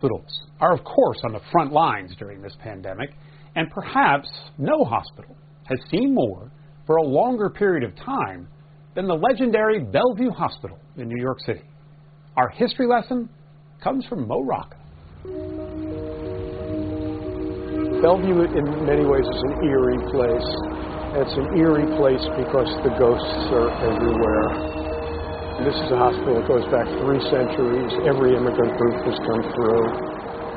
Hospitals are, of course, on the front lines during this pandemic, and perhaps no hospital has seen more for a longer period of time than the legendary Bellevue Hospital in New York City. Our history lesson comes from Mo Rocca. Bellevue, in many ways, is an eerie place. It's an eerie place because the ghosts are everywhere. This is a hospital that goes back three centuries. Every immigrant group has come through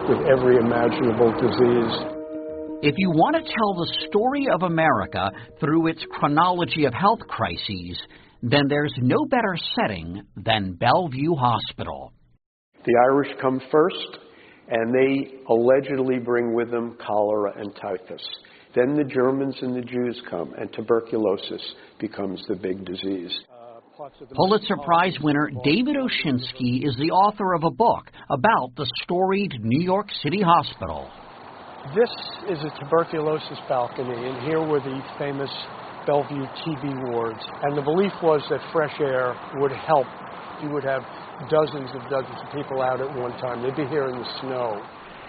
with every imaginable disease. If you want to tell the story of America through its chronology of health crises, then there's no better setting than Bellevue Hospital. The Irish come first, and they allegedly bring with them cholera and typhus. Then the Germans and the Jews come, and tuberculosis becomes the big disease. Pulitzer Prize winner David Oshinsky is the author of a book about the storied New York City hospital. This is a tuberculosis balcony, and here were the famous Bellevue TB wards. And the belief was that fresh air would help. You would have dozens of dozens of people out at one time. They'd be here in the snow.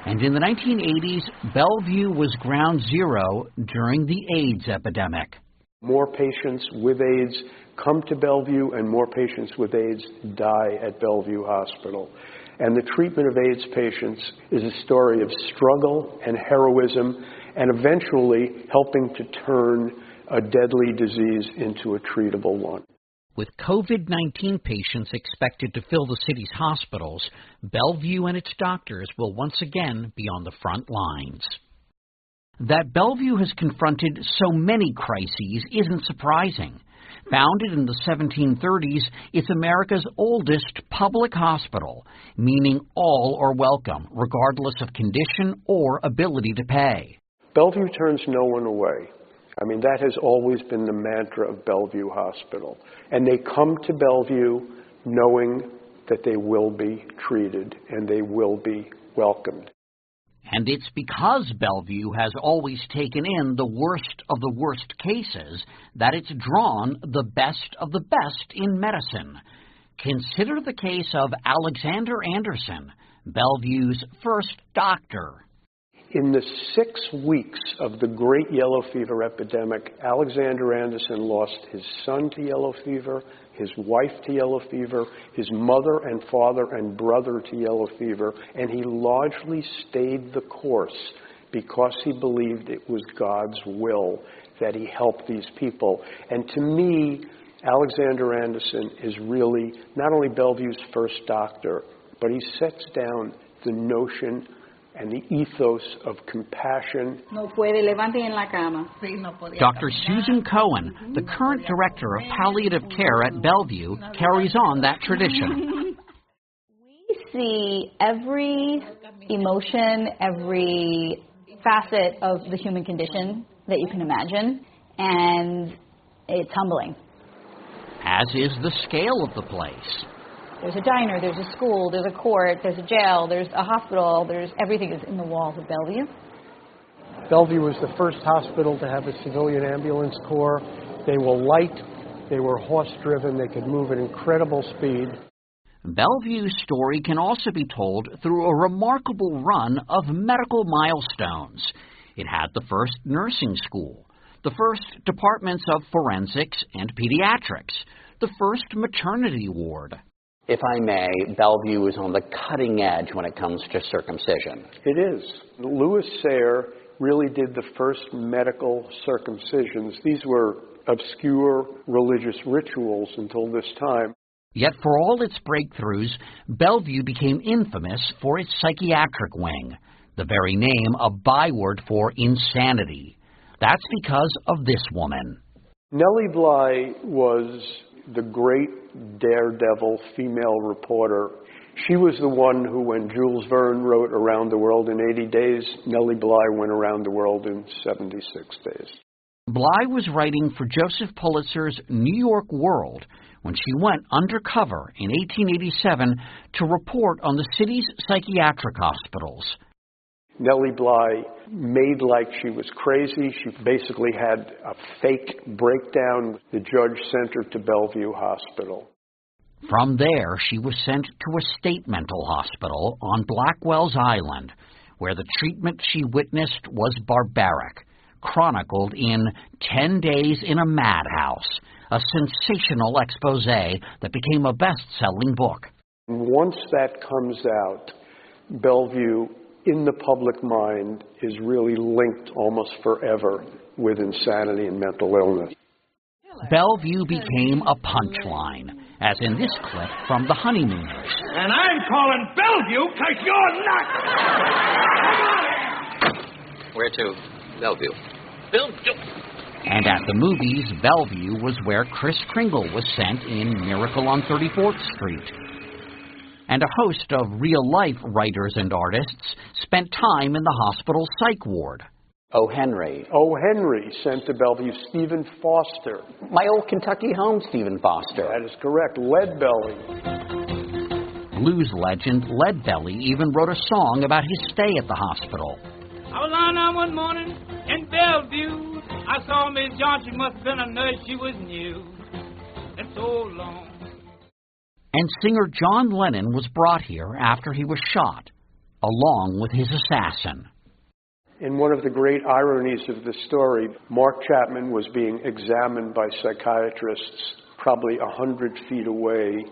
And in the 1980s, Bellevue was ground zero during the AIDS epidemic. More patients with AIDS come to Bellevue, and more patients with AIDS die at Bellevue Hospital. And the treatment of AIDS patients is a story of struggle and heroism, and eventually helping to turn a deadly disease into a treatable one. With COVID 19 patients expected to fill the city's hospitals, Bellevue and its doctors will once again be on the front lines. That Bellevue has confronted so many crises isn't surprising. Founded in the 1730s, it's America's oldest public hospital, meaning all are welcome, regardless of condition or ability to pay. Bellevue turns no one away. I mean, that has always been the mantra of Bellevue Hospital. And they come to Bellevue knowing that they will be treated and they will be welcomed. And it's because Bellevue has always taken in the worst of the worst cases that it's drawn the best of the best in medicine. Consider the case of Alexander Anderson, Bellevue's first doctor. In the six weeks of the great yellow fever epidemic, Alexander Anderson lost his son to yellow fever, his wife to yellow fever, his mother and father and brother to yellow fever, and he largely stayed the course because he believed it was God's will that he help these people. And to me, Alexander Anderson is really not only Bellevue's first doctor, but he sets down the notion and the ethos of compassion. Dr. Susan Cohen, the current director of palliative care at Bellevue, carries on that tradition. We see every emotion, every facet of the human condition that you can imagine, and it's humbling. As is the scale of the place. There's a diner, there's a school, there's a court, there's a jail, there's a hospital, there's everything is in the walls of Bellevue. Bellevue was the first hospital to have a civilian ambulance corps. They were light, they were horse driven, they could move at incredible speed. Bellevue's story can also be told through a remarkable run of medical milestones. It had the first nursing school, the first departments of forensics and pediatrics, the first maternity ward, if I may, Bellevue is on the cutting edge when it comes to circumcision. It is. Lewis Sayre really did the first medical circumcisions. These were obscure religious rituals until this time. Yet, for all its breakthroughs, Bellevue became infamous for its psychiatric wing, the very name a byword for insanity. That's because of this woman. Nellie Bly was the great daredevil female reporter. She was the one who, when Jules Verne wrote Around the World in 80 Days, Nellie Bly went around the world in 76 days. Bly was writing for Joseph Pulitzer's New York World when she went undercover in 1887 to report on the city's psychiatric hospitals. Nellie Bly made like she was crazy. She basically had a fake breakdown. The judge sent her to Bellevue Hospital. From there, she was sent to a state mental hospital on Blackwell's Island, where the treatment she witnessed was barbaric, chronicled in Ten Days in a Madhouse, a sensational expose that became a best selling book. Once that comes out, Bellevue in the public mind is really linked almost forever with insanity and mental illness. Bellevue became a punchline, as in this clip from The Honeymooners. And I'm calling Bellevue because you're not. Where to? Bellevue. Bellevue. And at the movies, Bellevue was where Kris Kringle was sent in Miracle on 34th Street. And a host of real life writers and artists spent time in the hospital psych ward. O. Henry. O. Henry sent to Bellevue Stephen Foster. My old Kentucky home, Stephen Foster. That is correct. Leadbelly. Blues legend Leadbelly even wrote a song about his stay at the hospital. I was lying down one morning in Bellevue. I saw Miss Johnson. She must have been a nurse. She was new. And so long. And singer John Lennon was brought here after he was shot, along with his assassin. In one of the great ironies of the story, Mark Chapman was being examined by psychiatrists probably a hundred feet away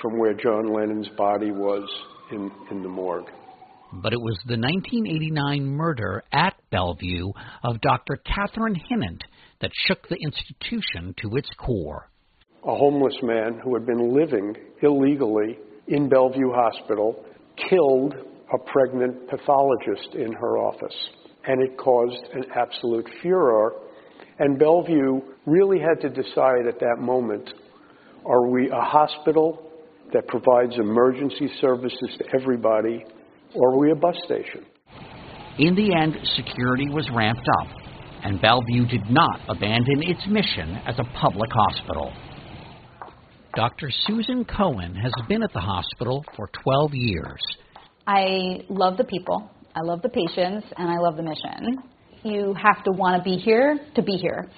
from where John Lennon's body was in, in the morgue. But it was the 1989 murder at Bellevue of Dr. Kathryn Hinnant that shook the institution to its core. A homeless man who had been living illegally in Bellevue Hospital killed a pregnant pathologist in her office and it caused an absolute furor. And Bellevue really had to decide at that moment are we a hospital that provides emergency services to everybody, or are we a bus station? In the end, security was ramped up, and Bellevue did not abandon its mission as a public hospital. Dr. Susan Cohen has been at the hospital for 12 years. I love the people. I love the patients and I love the mission. You have to want to be here to be here.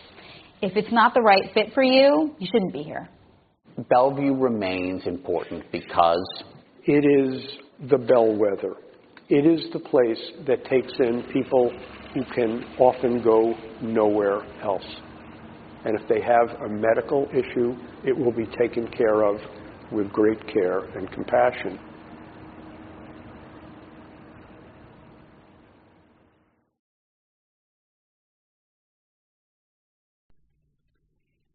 If it's not the right fit for you, you shouldn't be here. Bellevue remains important because it is the bellwether. It is the place that takes in people who can often go nowhere else. And if they have a medical issue, it will be taken care of with great care and compassion.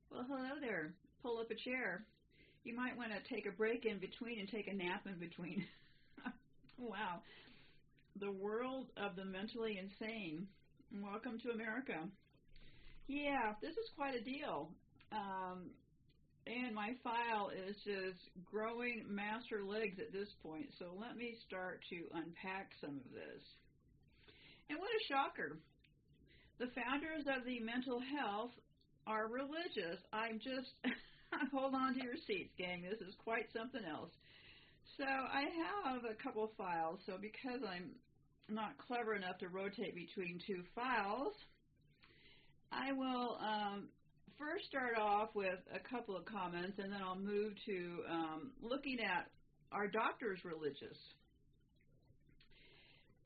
Well, hello there. Pull up a chair. You might want to take a break in between and take a nap in between. wow. The world of the mentally insane. Welcome to America. Yeah, this is quite a deal. Um, and my file is just growing master legs at this point. So let me start to unpack some of this. And what a shocker. The founders of the mental health are religious. I'm just, hold on to your seats, gang. This is quite something else. So I have a couple files. So because I'm not clever enough to rotate between two files, I will um, first start off with a couple of comments, and then I'll move to um, looking at are doctors religious?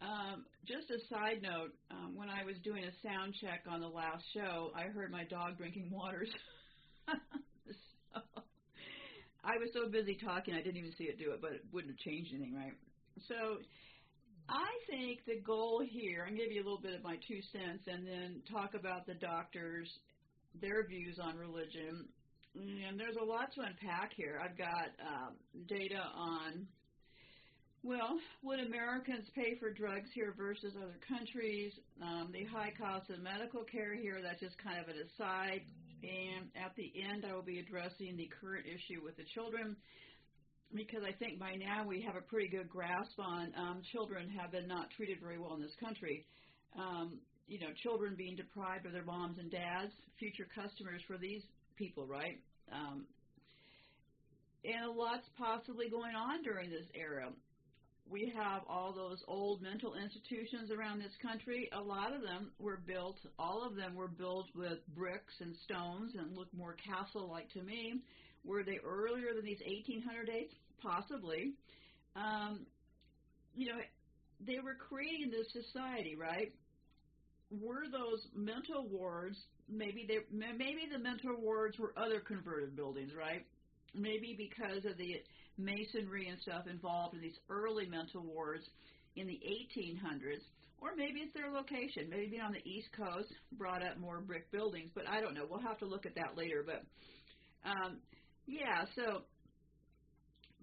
Um, just a side note, um, when I was doing a sound check on the last show, I heard my dog drinking waters. so, I was so busy talking, I didn't even see it do it, but it wouldn't have changed anything, right? So I think the goal here, I'm give you a little bit of my two cents and then talk about the doctors, their views on religion. And there's a lot to unpack here. I've got um, data on well, would Americans pay for drugs here versus other countries? Um, the high cost of medical care here, that's just kind of an aside. And at the end, I will be addressing the current issue with the children because I think by now we have a pretty good grasp on um, children have been not treated very well in this country. Um, you know, children being deprived of their moms and dads, future customers for these people, right? Um, and a lot's possibly going on during this era we have all those old mental institutions around this country. A lot of them were built, all of them were built with bricks and stones and look more castle like to me. Were they earlier than these 1800 days? Possibly. Um, you know, they were creating this society, right? Were those mental wards? Maybe they, maybe the mental wards were other converted buildings, right? Maybe because of the masonry and stuff involved in these early mental wards in the 1800s, or maybe it's their location. Maybe being on the East Coast brought up more brick buildings, but I don't know. We'll have to look at that later. But um, yeah, so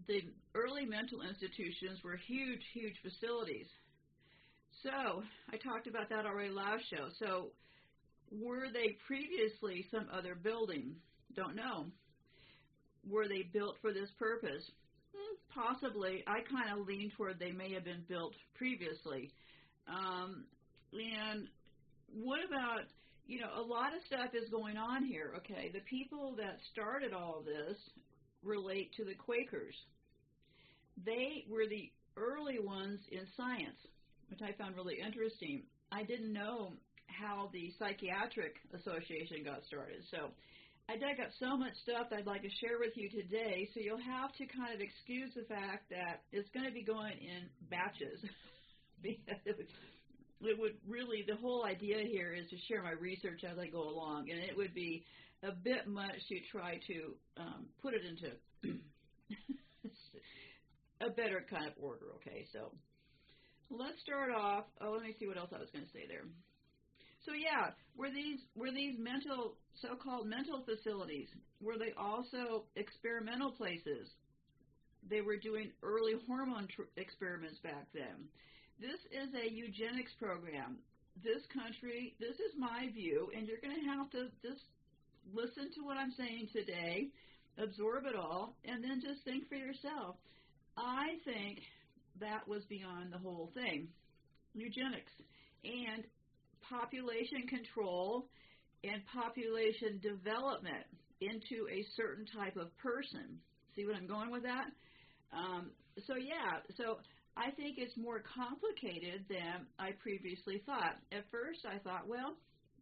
the early mental institutions were huge, huge facilities. So I talked about that already last show. So were they previously some other building? Don't know. Were they built for this purpose? Hmm, possibly. I kind of lean toward they may have been built previously. Um, and what about, you know, a lot of stuff is going on here. Okay, the people that started all this relate to the Quakers. They were the early ones in science, which I found really interesting. I didn't know how the Psychiatric Association got started. So I dug up so much stuff I'd like to share with you today, so you'll have to kind of excuse the fact that it's going to be going in batches. it would, really, the whole idea here is to share my research as I go along, and it would be a bit much to try to um, put it into a better kind of order, okay? So let's start off. Oh, let me see what else I was going to say there. So yeah, were these were these mental so-called mental facilities? Were they also experimental places? They were doing early hormone experiments back then. This is a eugenics program. This country, this is my view, and you're going to have to just listen to what I'm saying today, absorb it all, and then just think for yourself. I think that was beyond the whole thing eugenics. And population control and population development into a certain type of person. See what I'm going with that? Um, so, yeah, so I think it's more complicated than I previously thought. At first, I thought, well,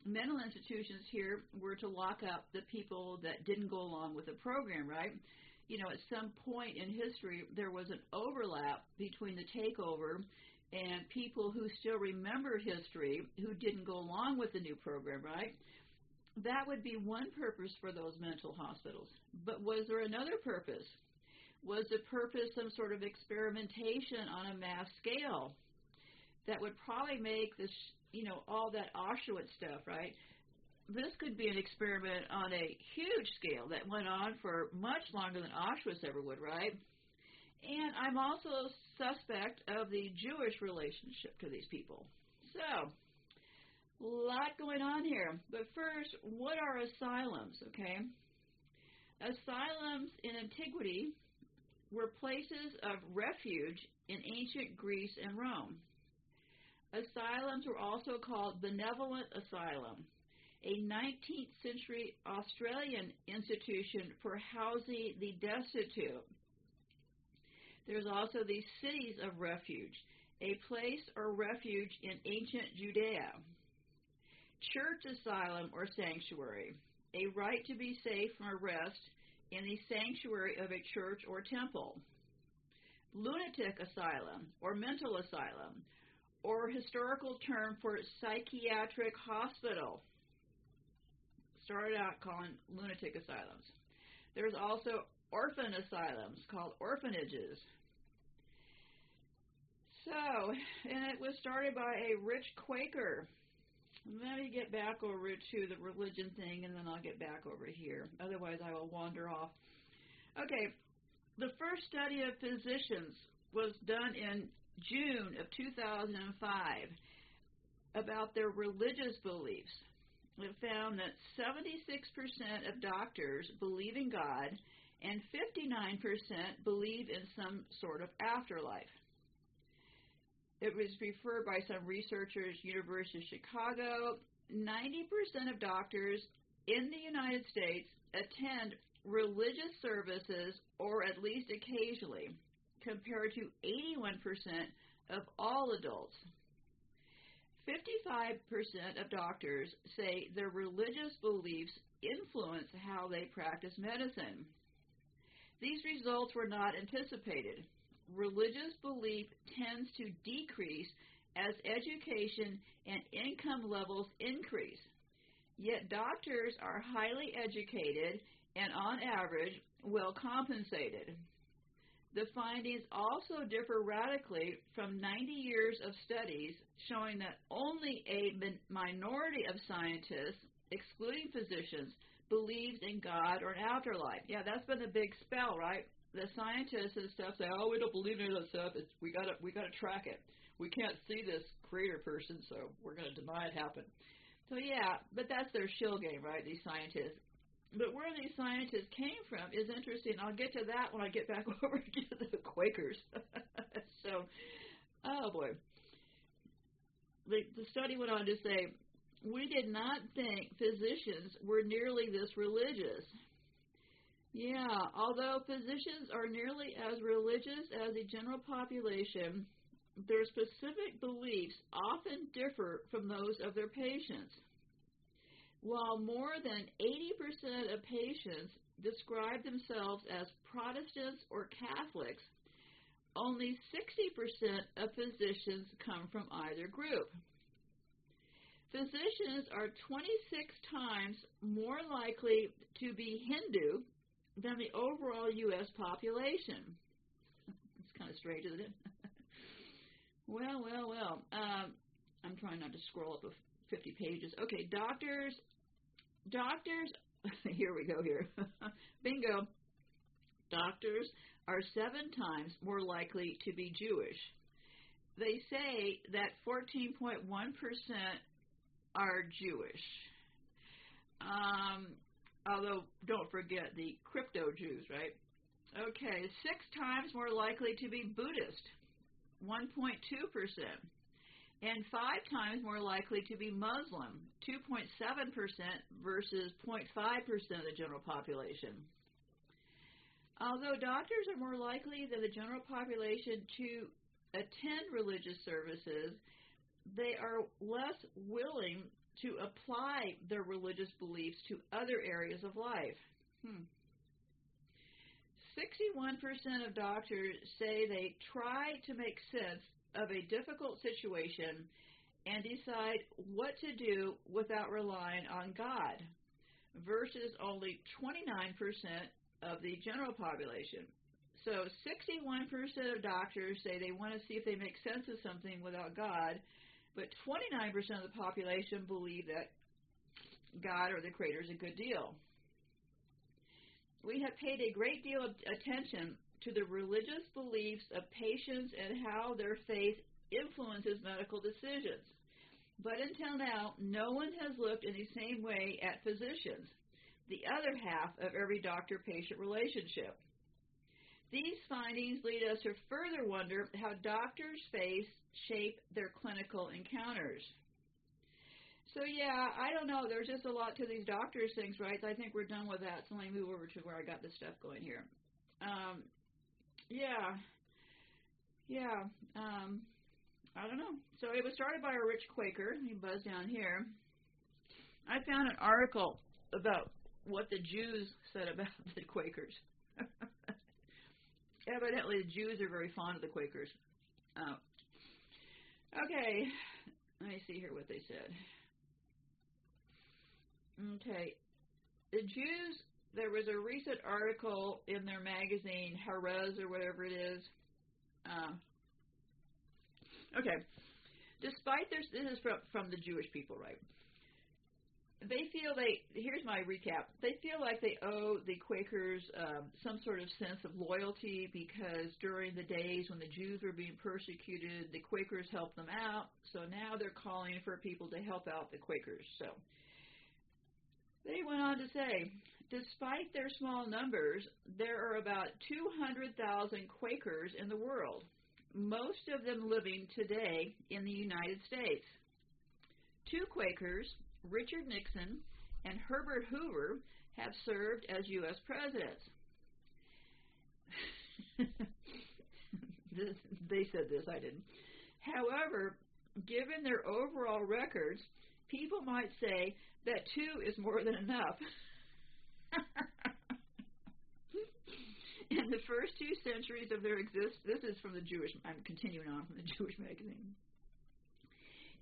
mental institutions here were to lock up the people that didn't go along with the program, right? You know, at some point in history, there was an overlap between the takeover and people who still remember history who didn't go along with the new program, right? That would be one purpose for those mental hospitals. But was there another purpose? Was the purpose some sort of experimentation on a mass scale that would probably make this, you know, all that Auschwitz stuff, right? This could be an experiment on a huge scale that went on for much longer than Auschwitz ever would, right? And I'm also suspect of the Jewish relationship to these people. So, a lot going on here. But first, what are asylums, okay? Asylums in antiquity were places of refuge in ancient Greece and Rome. Asylums were also called benevolent asylum, a 19th century Australian institution for housing the destitute. There's also the cities of refuge, a place or refuge in ancient Judea. Church asylum or sanctuary, a right to be safe from arrest in the sanctuary of a church or temple. Lunatic asylum or mental asylum, or historical term for psychiatric hospital. Started out calling lunatic asylums. There's also orphan asylums called orphanages. So, and it was started by a rich Quaker. Let me get back over to the religion thing and then I'll get back over here. Otherwise, I will wander off. Okay, the first study of physicians was done in June of 2005 about their religious beliefs. It found that 76% of doctors believe in God and 59% believe in some sort of afterlife. It was referred by some researchers, University of Chicago. 90% of doctors in the United States attend religious services or at least occasionally, compared to 81% of all adults. 55% of doctors say their religious beliefs influence how they practice medicine. These results were not anticipated. Religious belief tends to decrease as education and income levels increase. Yet doctors are highly educated and, on average, well compensated. The findings also differ radically from 90 years of studies showing that only a minority of scientists, excluding physicians, believes in God or an afterlife. Yeah, that's been the big spell, right? The scientists and stuff say, "Oh, we don't believe in that stuff. It's, we got to we got to track it. We can't see this creator person, so we're going to deny it happened." So yeah, but that's their shill game, right? These scientists. But where these scientists came from is interesting. I'll get to that when I get back over to the Quakers. so, oh boy. The, the study went on to say, we did not think physicians were nearly this religious. Yeah, although physicians are nearly as religious as the general population, their specific beliefs often differ from those of their patients. While more than 80% of patients describe themselves as Protestants or Catholics, only 60% of physicians come from either group. Physicians are 26 times more likely to be Hindu than the overall U.S. population. It's kind of strange, isn't it? well, well, well. Um, I'm trying not to scroll up 50 pages. Okay, doctors, doctors, here we go here. Bingo. Doctors are seven times more likely to be Jewish. They say that 14.1% are Jewish. Um, although, don't forget the crypto Jews, right? Okay, six times more likely to be Buddhist, 1.2% and five times more likely to be Muslim, 2.7% versus 0.5% of the general population. Although doctors are more likely than the general population to attend religious services, they are less willing to apply their religious beliefs to other areas of life. Hmm. 61% of doctors say they try to make sense of a difficult situation and decide what to do without relying on God, versus only 29% of the general population. So 61% of doctors say they want to see if they make sense of something without God, but 29% of the population believe that God or the Creator is a good deal. We have paid a great deal of attention to the religious beliefs of patients and how their faith influences medical decisions. But until now, no one has looked in the same way at physicians, the other half of every doctor patient relationship. These findings lead us to further wonder how doctors' faith shape their clinical encounters. So yeah, I don't know. There's just a lot to these doctors' things, right? I think we're done with that. So let me move over to where I got this stuff going here. Um, yeah. Yeah. Um, I don't know. So it was started by a rich Quaker. He buzzed down here. I found an article about what the Jews said about the Quakers. Evidently, the Jews are very fond of the Quakers. Uh, okay, let me see here what they said. Okay, the Jews there was a recent article in their magazine, Haaretz or whatever it is. Uh, okay. Despite their, this is from, from the Jewish people, right? They feel they, here's my recap. They feel like they owe the Quakers um, some sort of sense of loyalty because during the days when the Jews were being persecuted, the Quakers helped them out. So now they're calling for people to help out the Quakers. So they went on to say, despite their small numbers, there are about 200,000 Quakers in the world, most of them living today in the United States. Two Quakers, Richard Nixon and Herbert Hoover, have served as U.S. presidents. this, they said this, I didn't. However, given their overall records, people might say that two is more than enough. In the first two centuries of their existence, this is from the Jewish, I'm continuing on from the Jewish magazine.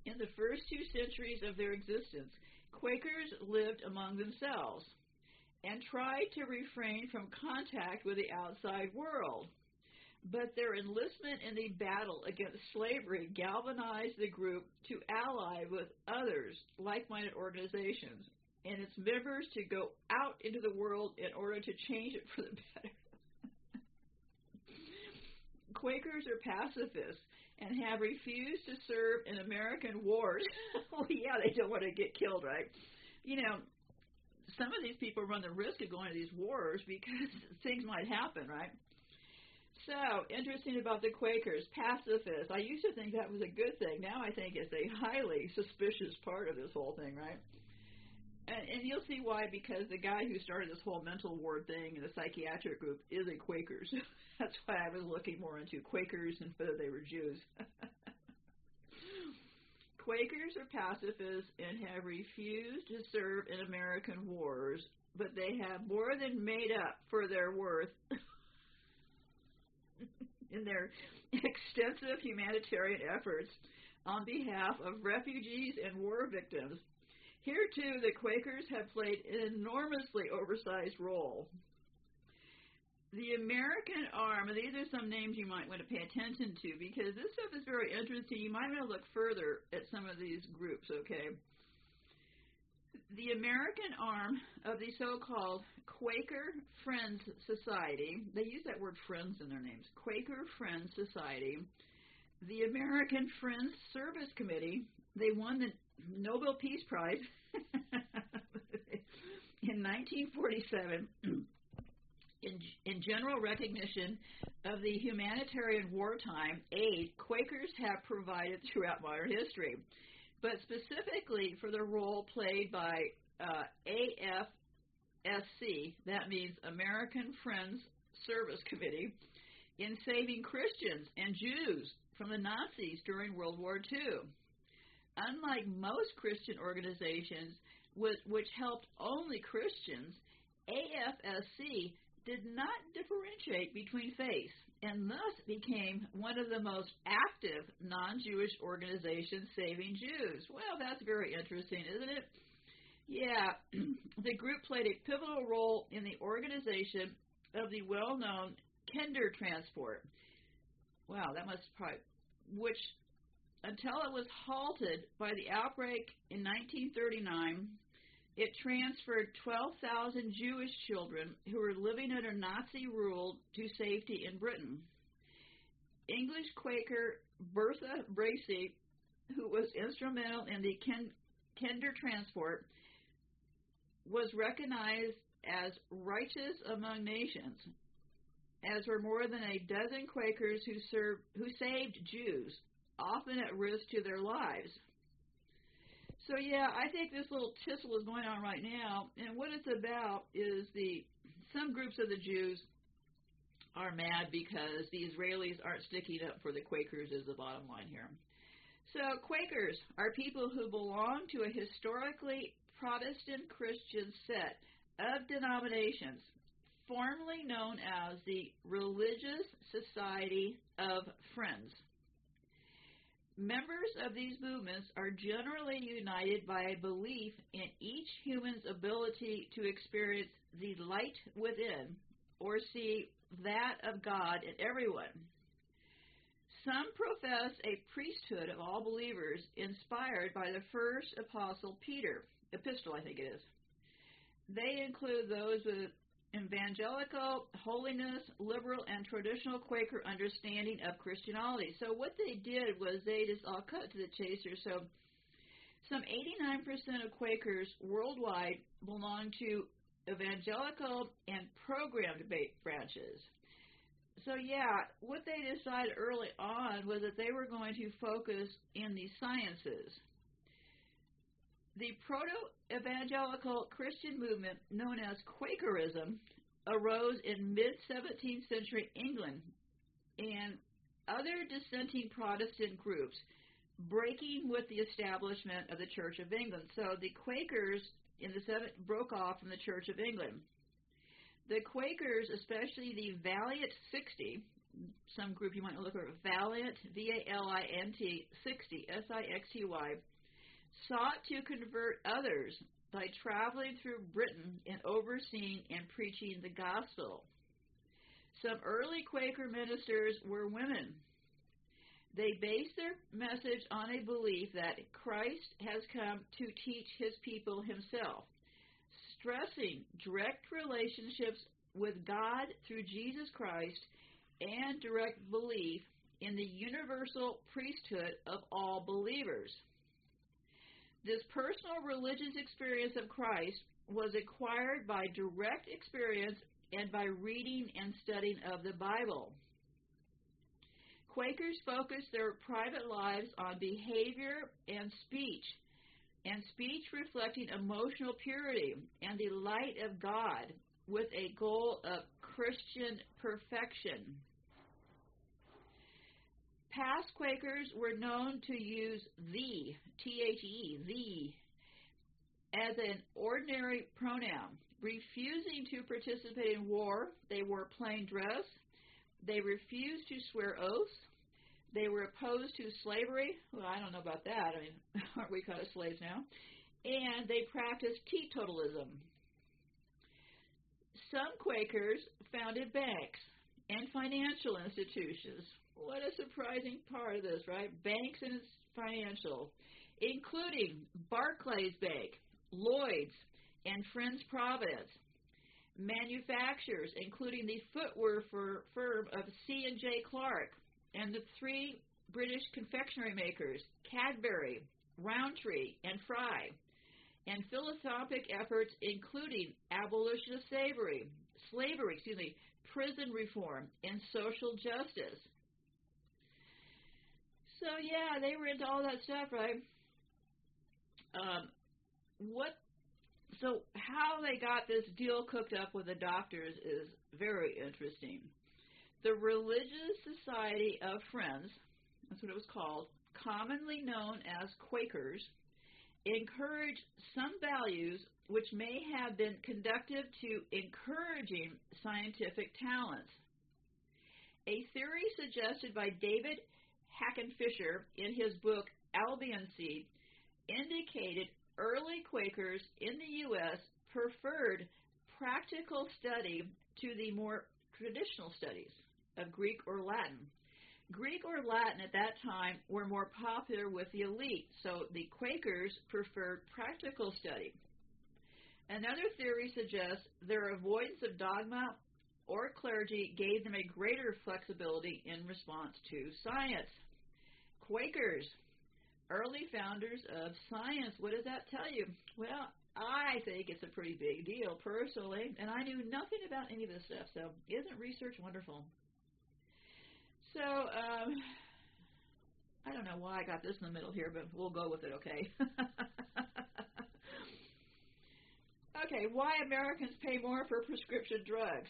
In the first two centuries of their existence, Quakers lived among themselves and tried to refrain from contact with the outside world. But their enlistment in the battle against slavery galvanized the group to ally with others, like minded organizations, and its members to go out into the world in order to change it for the better. Quakers are pacifists and have refused to serve in American wars. well, yeah, they don't want to get killed, right? You know, some of these people run the risk of going to these wars because things might happen, right? So, interesting about the Quakers, pacifists. I used to think that was a good thing. Now I think it's a highly suspicious part of this whole thing, right? And, and you'll see why, because the guy who started this whole mental ward thing in the psychiatric group is a Quakers. That's why I was looking more into Quakers and whether they were Jews. Quakers are pacifists and have refused to serve in American wars, but they have more than made up for their worth in their extensive humanitarian efforts on behalf of refugees and war victims. Here, too, the Quakers have played an enormously oversized role. The American arm, and these are some names you might want to pay attention to because this stuff is very interesting. You might want to look further at some of these groups, okay? The American arm of the so called Quaker Friends Society, they use that word friends in their names, Quaker Friends Society, the American Friends Service Committee, they won the Nobel Peace Prize in 1947 in, in general recognition of the humanitarian wartime aid Quakers have provided throughout modern history, but specifically for the role played by uh, AFSC, that means American Friends Service Committee, in saving Christians and Jews from the Nazis during World War II. Unlike most Christian organizations, which helped only Christians, AFSC did not differentiate between faiths and thus became one of the most active non Jewish organizations saving Jews. Well, that's very interesting, isn't it? Yeah, the group played a pivotal role in the organization of the well known Kindertransport. Wow, that must probably, which until it was halted by the outbreak in 1939 it transferred 12,000 Jewish children who were living under Nazi rule to safety in Britain. English Quaker Bertha Bracey, who was instrumental in the Kindertransport, was recognized as righteous among nations, as were more than a dozen Quakers who, served, who saved Jews, often at risk to their lives. So yeah, I think this little tussle is going on right now, and what it's about is the some groups of the Jews are mad because the Israelis aren't sticking up for the Quakers is the bottom line here. So Quakers are people who belong to a historically Protestant Christian set of denominations formerly known as the Religious Society of Friends. Members of these movements are generally united by a belief in each human's ability to experience the light within or see that of God in everyone. Some profess a priesthood of all believers inspired by the first apostle Peter, epistle, I think it is. They include those with evangelical, holiness, liberal, and traditional Quaker understanding of Christianity. So what they did was they just all cut to the chase. So some 89% of Quakers worldwide belong to evangelical and programmed branches. So yeah, what they decided early on was that they were going to focus in the sciences. The proto-evangelical Christian movement known as Quakerism arose in mid-17th century England and other dissenting Protestant groups breaking with the establishment of the Church of England. So the Quakers in the seven, broke off from the Church of England. The Quakers, especially the Valiant 60, some group you might look at, Valiant, V A L I N T 60, S I X T Y, sought to convert others by traveling through Britain and overseeing and preaching the gospel. Some early Quaker ministers were women. They based their message on a belief that Christ has come to teach his people himself, stressing direct relationships with God through Jesus Christ and direct belief in the universal priesthood of all believers. This personal religious experience of Christ was acquired by direct experience and by reading and studying of the Bible. Quakers focused their private lives on behavior and speech, and speech reflecting emotional purity and the light of God with a goal of Christian perfection. Past Quakers were known to use the, T H E, the, as an ordinary pronoun. Refusing to participate in war, they wore plain dress. They refused to swear oaths. They were opposed to slavery. Well, I don't know about that. I mean, aren't we kind of slaves now? And they practiced teetotalism. Some Quakers founded banks and financial institutions. What a surprising part of this, right? Banks and financial, including Barclays Bank, Lloyd's, and Friends Provident. Manufacturers, including the footwear firm of C and J Clark, and the three British confectionery makers, Cadbury, Rowntree, and Fry, and philanthropic efforts including abolition of slavery, slavery, excuse me, prison reform, and social justice. So yeah, they were into all that stuff, right? Um, what? So how they got this deal cooked up with the doctors is very interesting. The Religious Society of Friends, that's what it was called, commonly known as Quakers, encouraged some values which may have been conducive to encouraging scientific talents. A theory suggested by David Hackett Fischer in his book Albion Seed indicated early Quakers in the U.S. preferred practical study to the more traditional studies of Greek or Latin. Greek or Latin at that time were more popular with the elite, so the Quakers preferred practical study. Another theory suggests their avoidance of dogma or clergy gave them a greater flexibility in response to science. Quakers, early founders of science, what does that tell you? Well, I think it's a pretty big deal personally, and I knew nothing about any of this stuff, so isn't research wonderful? So, um, I don't know why I got this in the middle here, but we'll go with it, okay? okay, why Americans pay more for prescription drugs.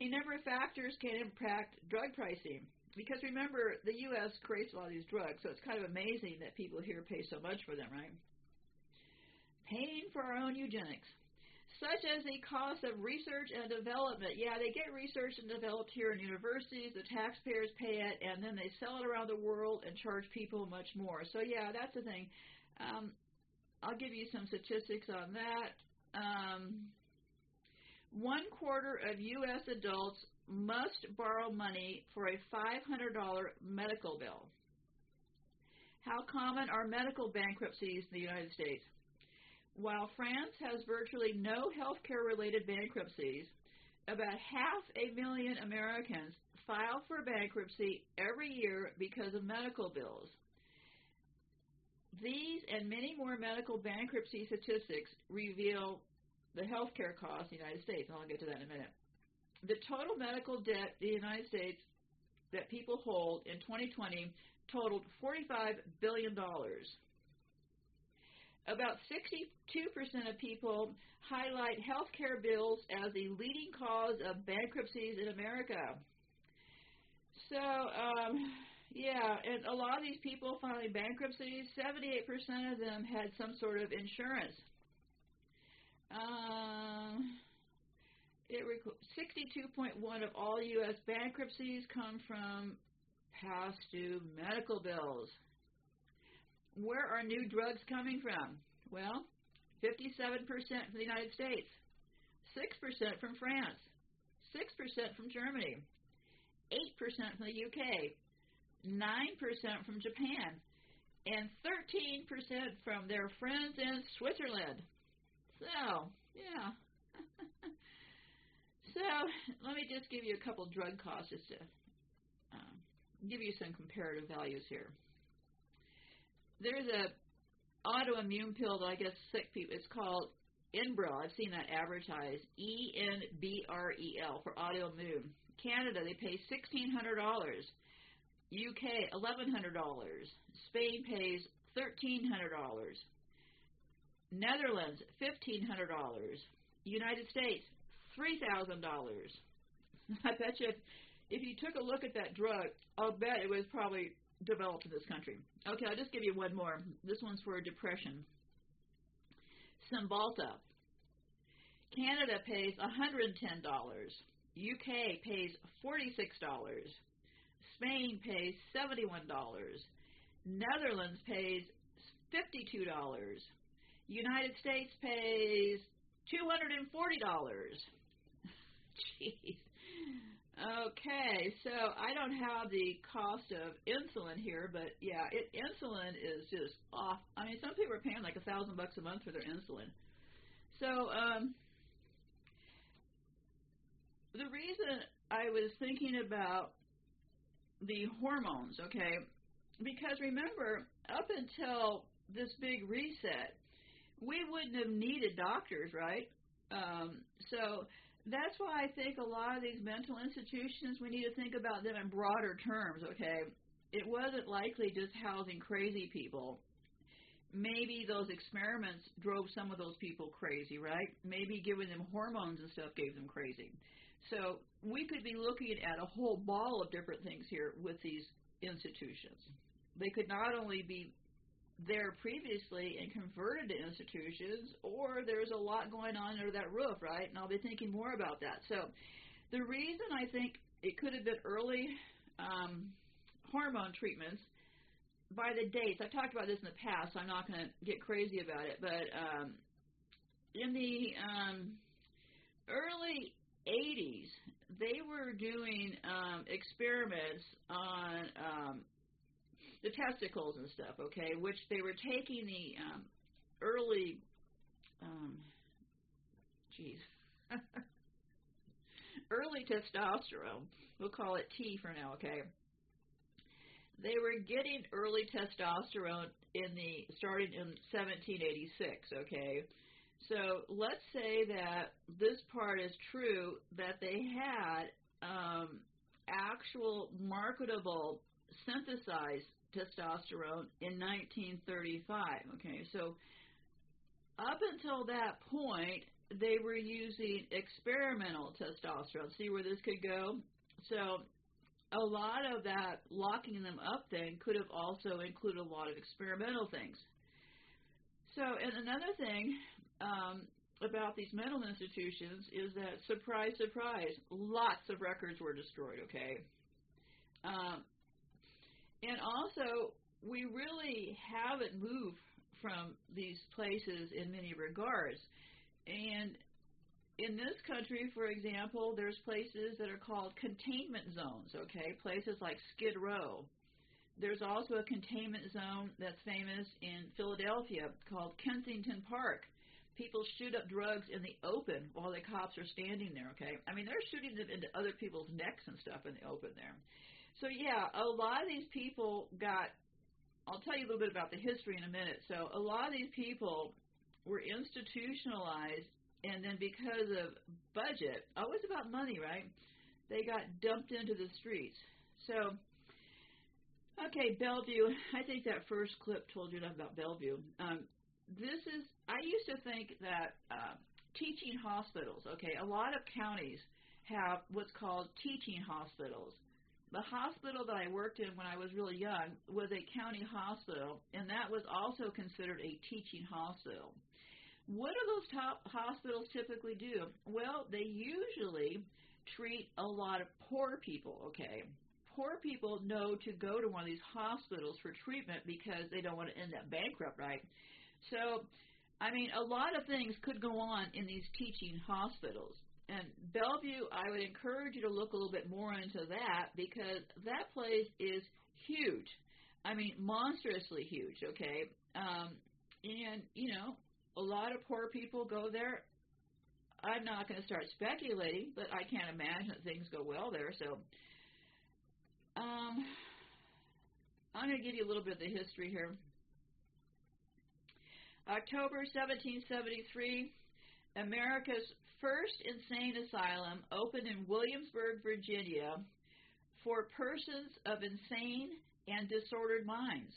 A number of factors can impact drug pricing. Because remember, the U.S. creates a lot of these drugs, so it's kind of amazing that people here pay so much for them, right? Paying for our own eugenics such as the cost of research and development. Yeah, they get research and developed here in universities, the taxpayers pay it, and then they sell it around the world and charge people much more. So, yeah, that's the thing. Um, I'll give you some statistics on that. Um, one quarter of U.S. adults must borrow money for a $500 medical bill. How common are medical bankruptcies in the United States? While France has virtually no healthcare related bankruptcies, about half a million Americans file for bankruptcy every year because of medical bills. These and many more medical bankruptcy statistics reveal the healthcare costs in the United States, I'll get to that in a minute. The total medical debt the United States that people hold in 2020 totaled $45 billion. About 62% of people highlight health care bills as the leading cause of bankruptcies in America. So, um, yeah, and a lot of these people filing bankruptcies, 78% of them had some sort of insurance. Um, it rec- 62.1 of all U.S. bankruptcies come from past due medical bills. Where are new drugs coming from? Well, 57% from the United States, 6% from France, 6% from Germany, 8% from the UK, 9% from Japan, and 13% from their friends in Switzerland. So, yeah. So, let me just give you a couple drug costs just to um, give you some comparative values here. There's a autoimmune pill that I guess sick people. It's called Enbrel. I've seen that advertised. E N B R E L for autoimmune. Canada they pay sixteen hundred dollars. UK eleven hundred dollars. Spain pays thirteen hundred dollars. Netherlands fifteen hundred dollars. United States three thousand dollars. I bet you if, if you took a look at that drug, I'll bet it was probably developed in this country. Okay, I'll just give you one more. This one's for depression. Cymbalta. Canada pays $110. UK pays $46. Spain pays $71. Netherlands pays $52. United States pays $240. Jeez. Okay, so I don't have the cost of insulin here, but yeah, it, insulin is just off. I mean, some people are paying like a thousand bucks a month for their insulin. So, um, the reason I was thinking about the hormones, okay, because remember, up until this big reset, we wouldn't have needed doctors, right? Um, so that's why I think a lot of these mental institutions, we need to think about them in broader terms, okay? It wasn't likely just housing crazy people. Maybe those experiments drove some of those people crazy, right? Maybe giving them hormones and stuff gave them crazy. So we could be looking at a whole ball of different things here with these institutions. They could not only be there previously and converted to institutions, or there's a lot going on under that roof, right? And I'll be thinking more about that. So, the reason I think it could have been early um, hormone treatments by the dates, I've talked about this in the past, so I'm not going to get crazy about it, but um, in the um, early 80s, they were doing um, experiments on um, the testicles and stuff, okay, which they were taking the um, early, um, geez, early testosterone. We'll call it T for now, okay. They were getting early testosterone in the starting in 1786, okay. So let's say that this part is true that they had um, actual marketable synthesized testosterone in 1935. Okay, so up until that point, they were using experimental testosterone. See where this could go? So a lot of that locking them up then could have also included a lot of experimental things. So, and another thing um, about these mental institutions is that, surprise, surprise, lots of records were destroyed, okay? Um, and also, we really haven't moved from these places in many regards. And in this country, for example, there's places that are called containment zones, okay? Places like Skid Row. There's also a containment zone that's famous in Philadelphia called Kensington Park. People shoot up drugs in the open while the cops are standing there, okay? I mean, they're shooting them into other people's necks and stuff in the open there. So yeah, a lot of these people got. I'll tell you a little bit about the history in a minute. So a lot of these people were institutionalized, and then because of budget, always about money, right? They got dumped into the streets. So, okay, Bellevue. I think that first clip told you enough about Bellevue. Um, this is. I used to think that uh, teaching hospitals. Okay, a lot of counties have what's called teaching hospitals the hospital that I worked in when I was really young was a county hospital, and that was also considered a teaching hospital. what do those top hospitals typically do? Well, they usually treat a lot of poor people, okay? Poor people know to go to one of these hospitals for treatment because they don't want to end up bankrupt, right? So, I mean, a lot of things could go on in these teaching hospitals. And Bellevue, I would encourage you to look a little bit more into that because that place is huge. I mean, monstrously huge, okay? Um, and, you know, a lot of poor people go there. I'm not going to start speculating, but I can't imagine that things go well there. So, um, I'm going to give you a little bit of the history here. October 1773, America's first insane asylum opened in Williamsburg, Virginia, for persons of insane and disordered minds.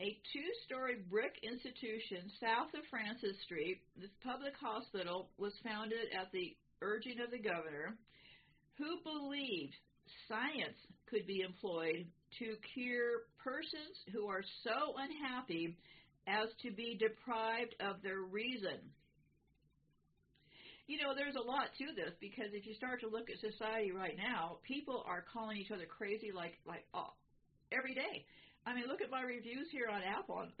A two story brick institution south of Francis Street, this public hospital was founded at the urging of the governor, who believed science could be employed to cure persons who are so unhappy as to be deprived of their reason. You know, there's a lot to this because if you start to look at society right now, people are calling each other crazy like like oh, every day. I mean, look at my reviews here on Apple.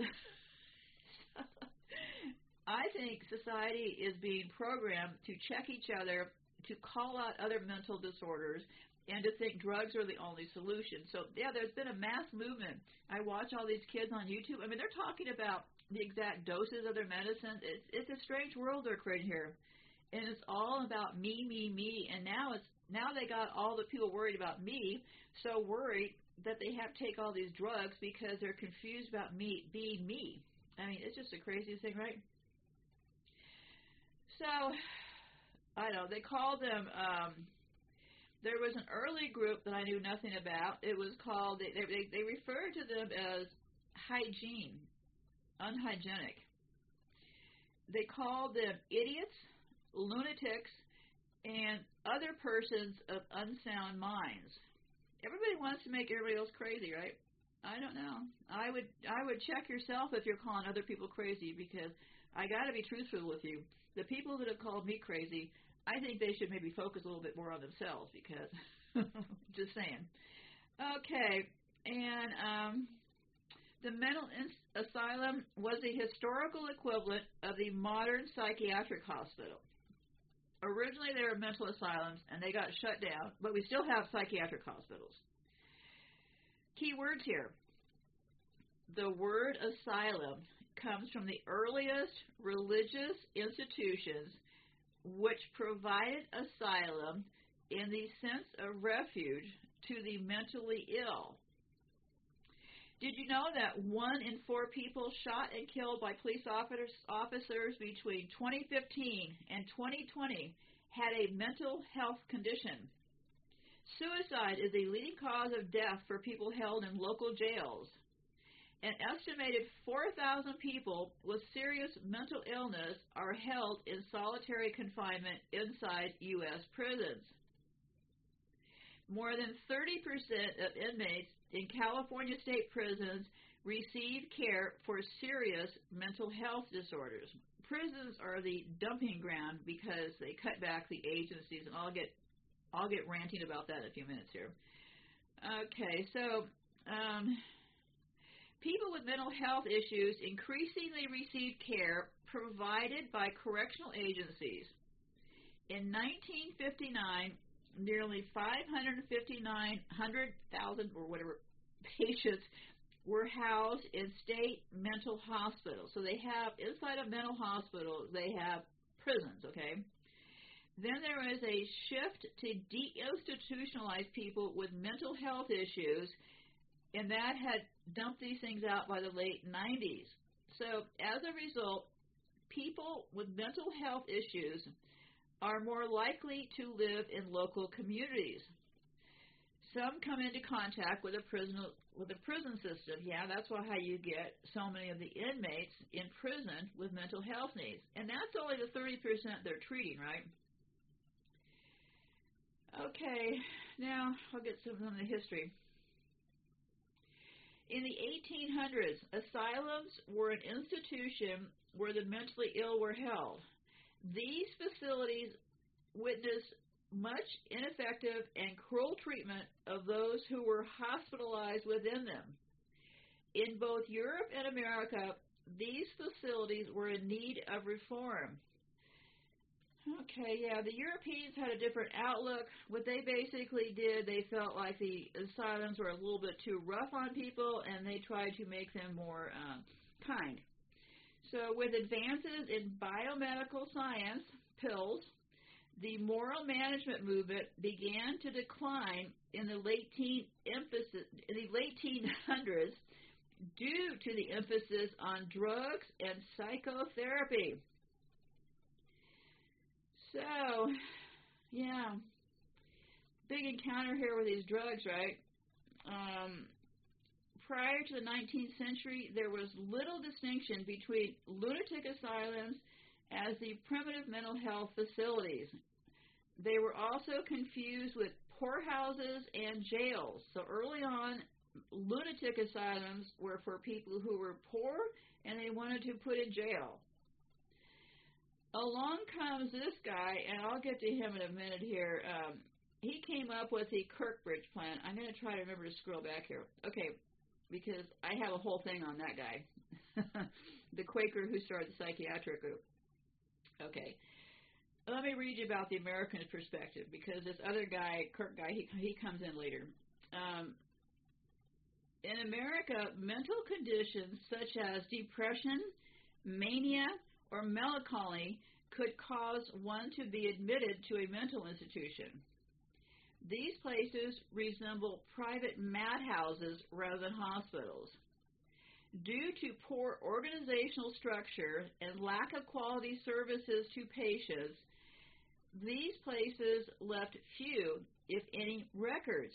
I think society is being programmed to check each other, to call out other mental disorders, and to think drugs are the only solution. So, yeah, there's been a mass movement. I watch all these kids on YouTube. I mean, they're talking about the exact doses of their medicine. It's, it's a strange world they're creating here. And it's all about me, me, me. And now it's now they got all the people worried about me, so worried that they have to take all these drugs because they're confused about me being me. I mean, it's just the craziest thing, right? So, I don't know. They called them. Um, there was an early group that I knew nothing about. It was called. They they, they referred to them as hygiene, unhygienic. They called them idiots, lunatics, and other persons of unsound minds everybody wants to make everybody else crazy, right? I don't know. I would I would check yourself if you're calling other people crazy because I got to be truthful with you. The people that have called me crazy, I think they should maybe focus a little bit more on themselves because just saying. Okay, and um, the mental asylum was the historical equivalent of the modern psychiatric hospital. Originally, they were mental asylums and they got shut down, but we still have psychiatric hospitals. Key words here. The word asylum comes from the earliest religious institutions which provided asylum in the sense of refuge to the mentally ill. Did you know that one in four people shot and killed by police officers between 2015 and 2020 had a mental health condition? Suicide is a leading cause of death for people held in local jails. An estimated 4,000 people with serious mental illness are held in solitary confinement inside U.S. prisons. More than 30% of inmates in California state prisons receive care for serious mental health disorders. Prisons are the dumping ground because they cut back the agencies, and I'll get I'll get ranting about that in a few minutes here. Okay, so um, people with mental health issues increasingly receive care provided by correctional agencies. In 1959, nearly 559,000 or whatever patients were housed in state mental hospitals. So they have inside of mental hospitals, they have prisons, okay? Then there is a shift to deinstitutionalize people with mental health issues, and that had dumped these things out by the late 90s. So as a result, people with mental health issues are more likely to live in local communities. Some come into contact with a prison with a prison system. Yeah, that's why how you get so many of the inmates in prison with mental health needs, and that's only the 30% they're treating, right? Okay, now I'll get some of the history. In the 1800s, asylums were an institution where the mentally ill were held. These facilities witnessed much ineffective and cruel treatment of those who were hospitalized within them. In both Europe and America, these facilities were in need of reform. Okay, yeah, the Europeans had a different outlook. What they basically did, they felt like the asylums were a little bit too rough on people, and they tried to make them more uh, kind. So, with advances in biomedical science, pills, the moral management movement began to decline in the late teen emphasis in the late 1800s due to the emphasis on drugs and psychotherapy. So, yeah, big encounter here with these drugs, right? Um, prior to the 19th century, there was little distinction between lunatic asylums as the primitive mental health facilities. They were also confused with poorhouses and jails. So early on, lunatic asylums were for people who were poor and they wanted to put in jail. Along comes this guy, and I'll get to him in a minute here. Um, he came up with the Kirkbride plan. I'm going to try to remember to scroll back here. Okay, because I have a whole thing on that guy. the Quaker who started the psychiatric group. Okay. Let me read you about the American perspective because this other guy, Kirk guy, he, he comes in later. Um, in America, mental conditions such as depression, mania, or melancholy could cause one to be admitted to a mental institution. These places resemble private madhouses rather than hospitals. Due to poor organizational structure and lack of quality services to patients, these places left few, if any, records.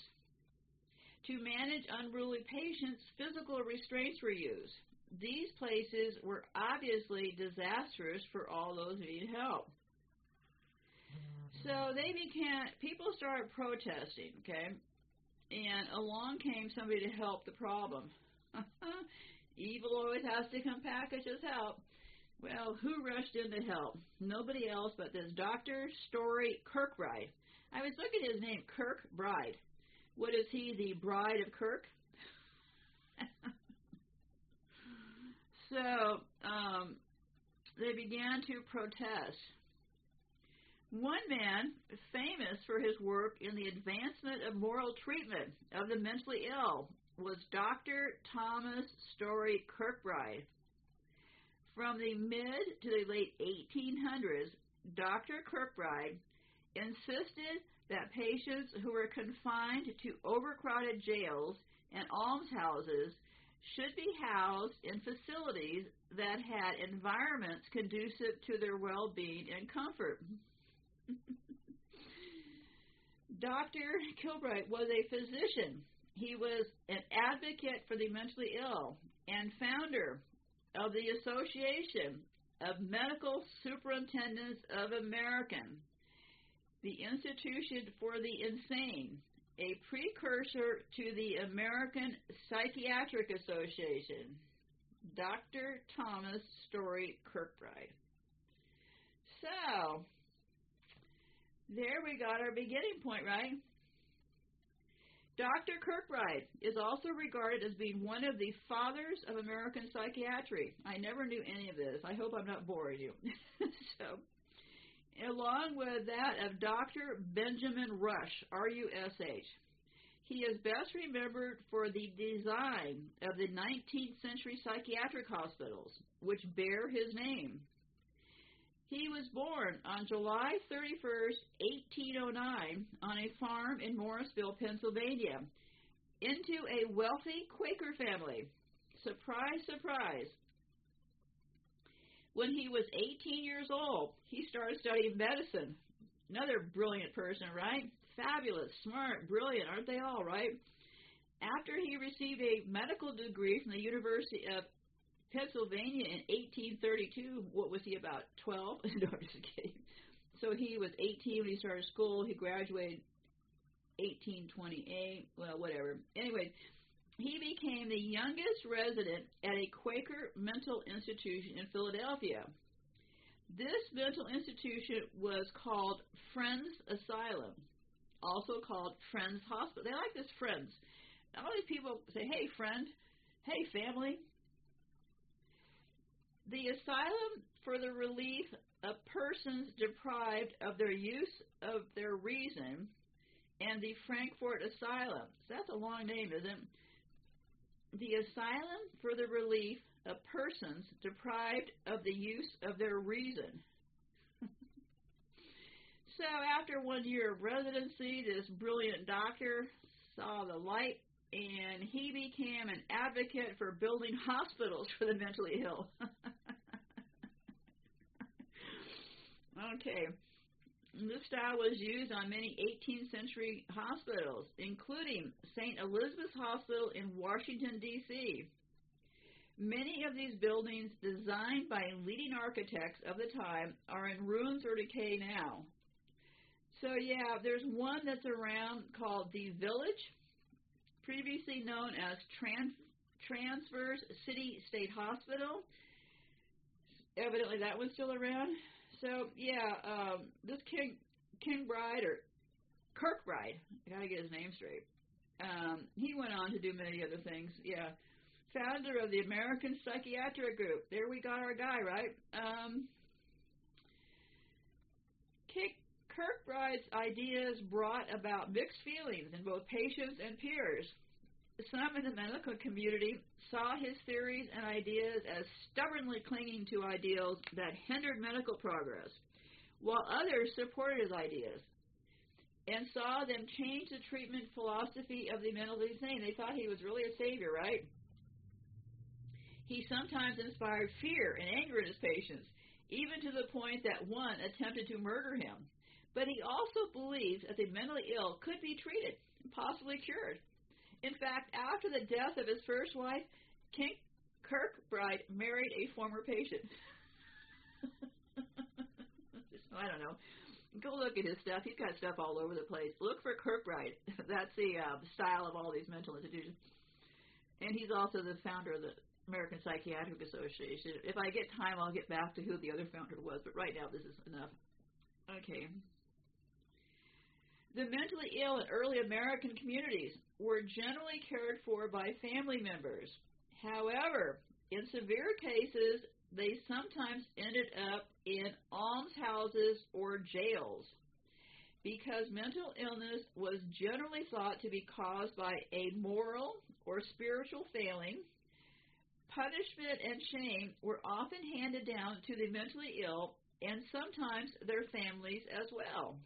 To manage unruly patients, physical restraints were used. These places were obviously disastrous for all those who need help. So they began, people started protesting, okay? And along came somebody to help the problem. Evil always has to come packaged as help. Well, who rushed in to help? Nobody else but this Dr. Story Kirkbride. I was looking at his name, Kirk Bride. What is he, the bride of Kirk? so um, they began to protest. One man, famous for his work in the advancement of moral treatment of the mentally ill, was Dr. Thomas Story Kirkbride. From the mid to the late 1800s, Dr. Kirkbride insisted that patients who were confined to overcrowded jails and almshouses should be housed in facilities that had environments conducive to their well being and comfort. Dr. Kilbright was a physician. He was an advocate for the mentally ill and founder of the Association of Medical Superintendents of American, the Institution for the Insane, a precursor to the American Psychiatric Association. Dr. Thomas Story Kirkbride. So, there we got our beginning point, right? Dr. Kirkbride is also regarded as being one of the fathers of American psychiatry. I never knew any of this. I hope I'm not boring you. so, along with that of Dr. Benjamin Rush, R U S H. He is best remembered for the design of the 19th century psychiatric hospitals, which bear his name. He was born on July 31, 1809, on a farm in Morrisville, Pennsylvania, into a wealthy Quaker family. Surprise, surprise. When he was 18 years old, he started studying medicine. Another brilliant person, right? Fabulous, smart, brilliant, aren't they all, right? After he received a medical degree from the University of Pennsylvania in 1832. What was he about 12? no, I'm just kidding. So he was 18 when he started school. He graduated 1828. Well, whatever. Anyway, he became the youngest resident at a Quaker mental institution in Philadelphia. This mental institution was called Friends Asylum, also called Friends Hospital. They like this Friends. All these people say, hey, friend, hey, family. The asylum for the relief of persons deprived of their use of their reason and the Frankford Asylum. So that's a long name, isn't it? The Asylum for the Relief of Persons Deprived of the Use of Their Reason. so after one year of residency, this brilliant doctor saw the light and he became an advocate for building hospitals for the mentally ill. okay. This style was used on many 18th century hospitals, including St. Elizabeth's Hospital in Washington, D.C. Many of these buildings, designed by leading architects of the time, are in ruins or decay now. So, yeah, there's one that's around called The Village, previously known as Trans- Traverse City State Hospital. Evidently, that one's still around. So yeah, um, this King Bride or Kirkbride, I gotta get his name straight. Um, he went on to do many other things. Yeah, founder of the American Psychiatric Group. There we got our guy, right? Um, Kirkbride's ideas brought about mixed feelings in both patients and peers. Some in the medical community saw his theories and ideas as stubbornly clinging to ideals that hindered medical progress, while others supported his ideas and saw them change the treatment philosophy of the mentally insane. They thought he was really a savior, right? He sometimes inspired fear and anger in his patients, even to the point that one attempted to murder him. But he also believed that the mentally ill could be treated, and possibly cured. In fact, after the death of his first wife, King Kirkbride married a former patient. I don't know. Go look at his stuff. He's got stuff all over the place. Look for Kirkbride. That's the uh, style of all these mental institutions. And he's also the founder of the American Psychiatric Association. If I get time, I'll get back to who the other founder was, but right now this is enough. Okay. The mentally ill in early American communities were generally cared for by family members. However, in severe cases, they sometimes ended up in almshouses or jails because mental illness was generally thought to be caused by a moral or spiritual failing. Punishment and shame were often handed down to the mentally ill and sometimes their families as well.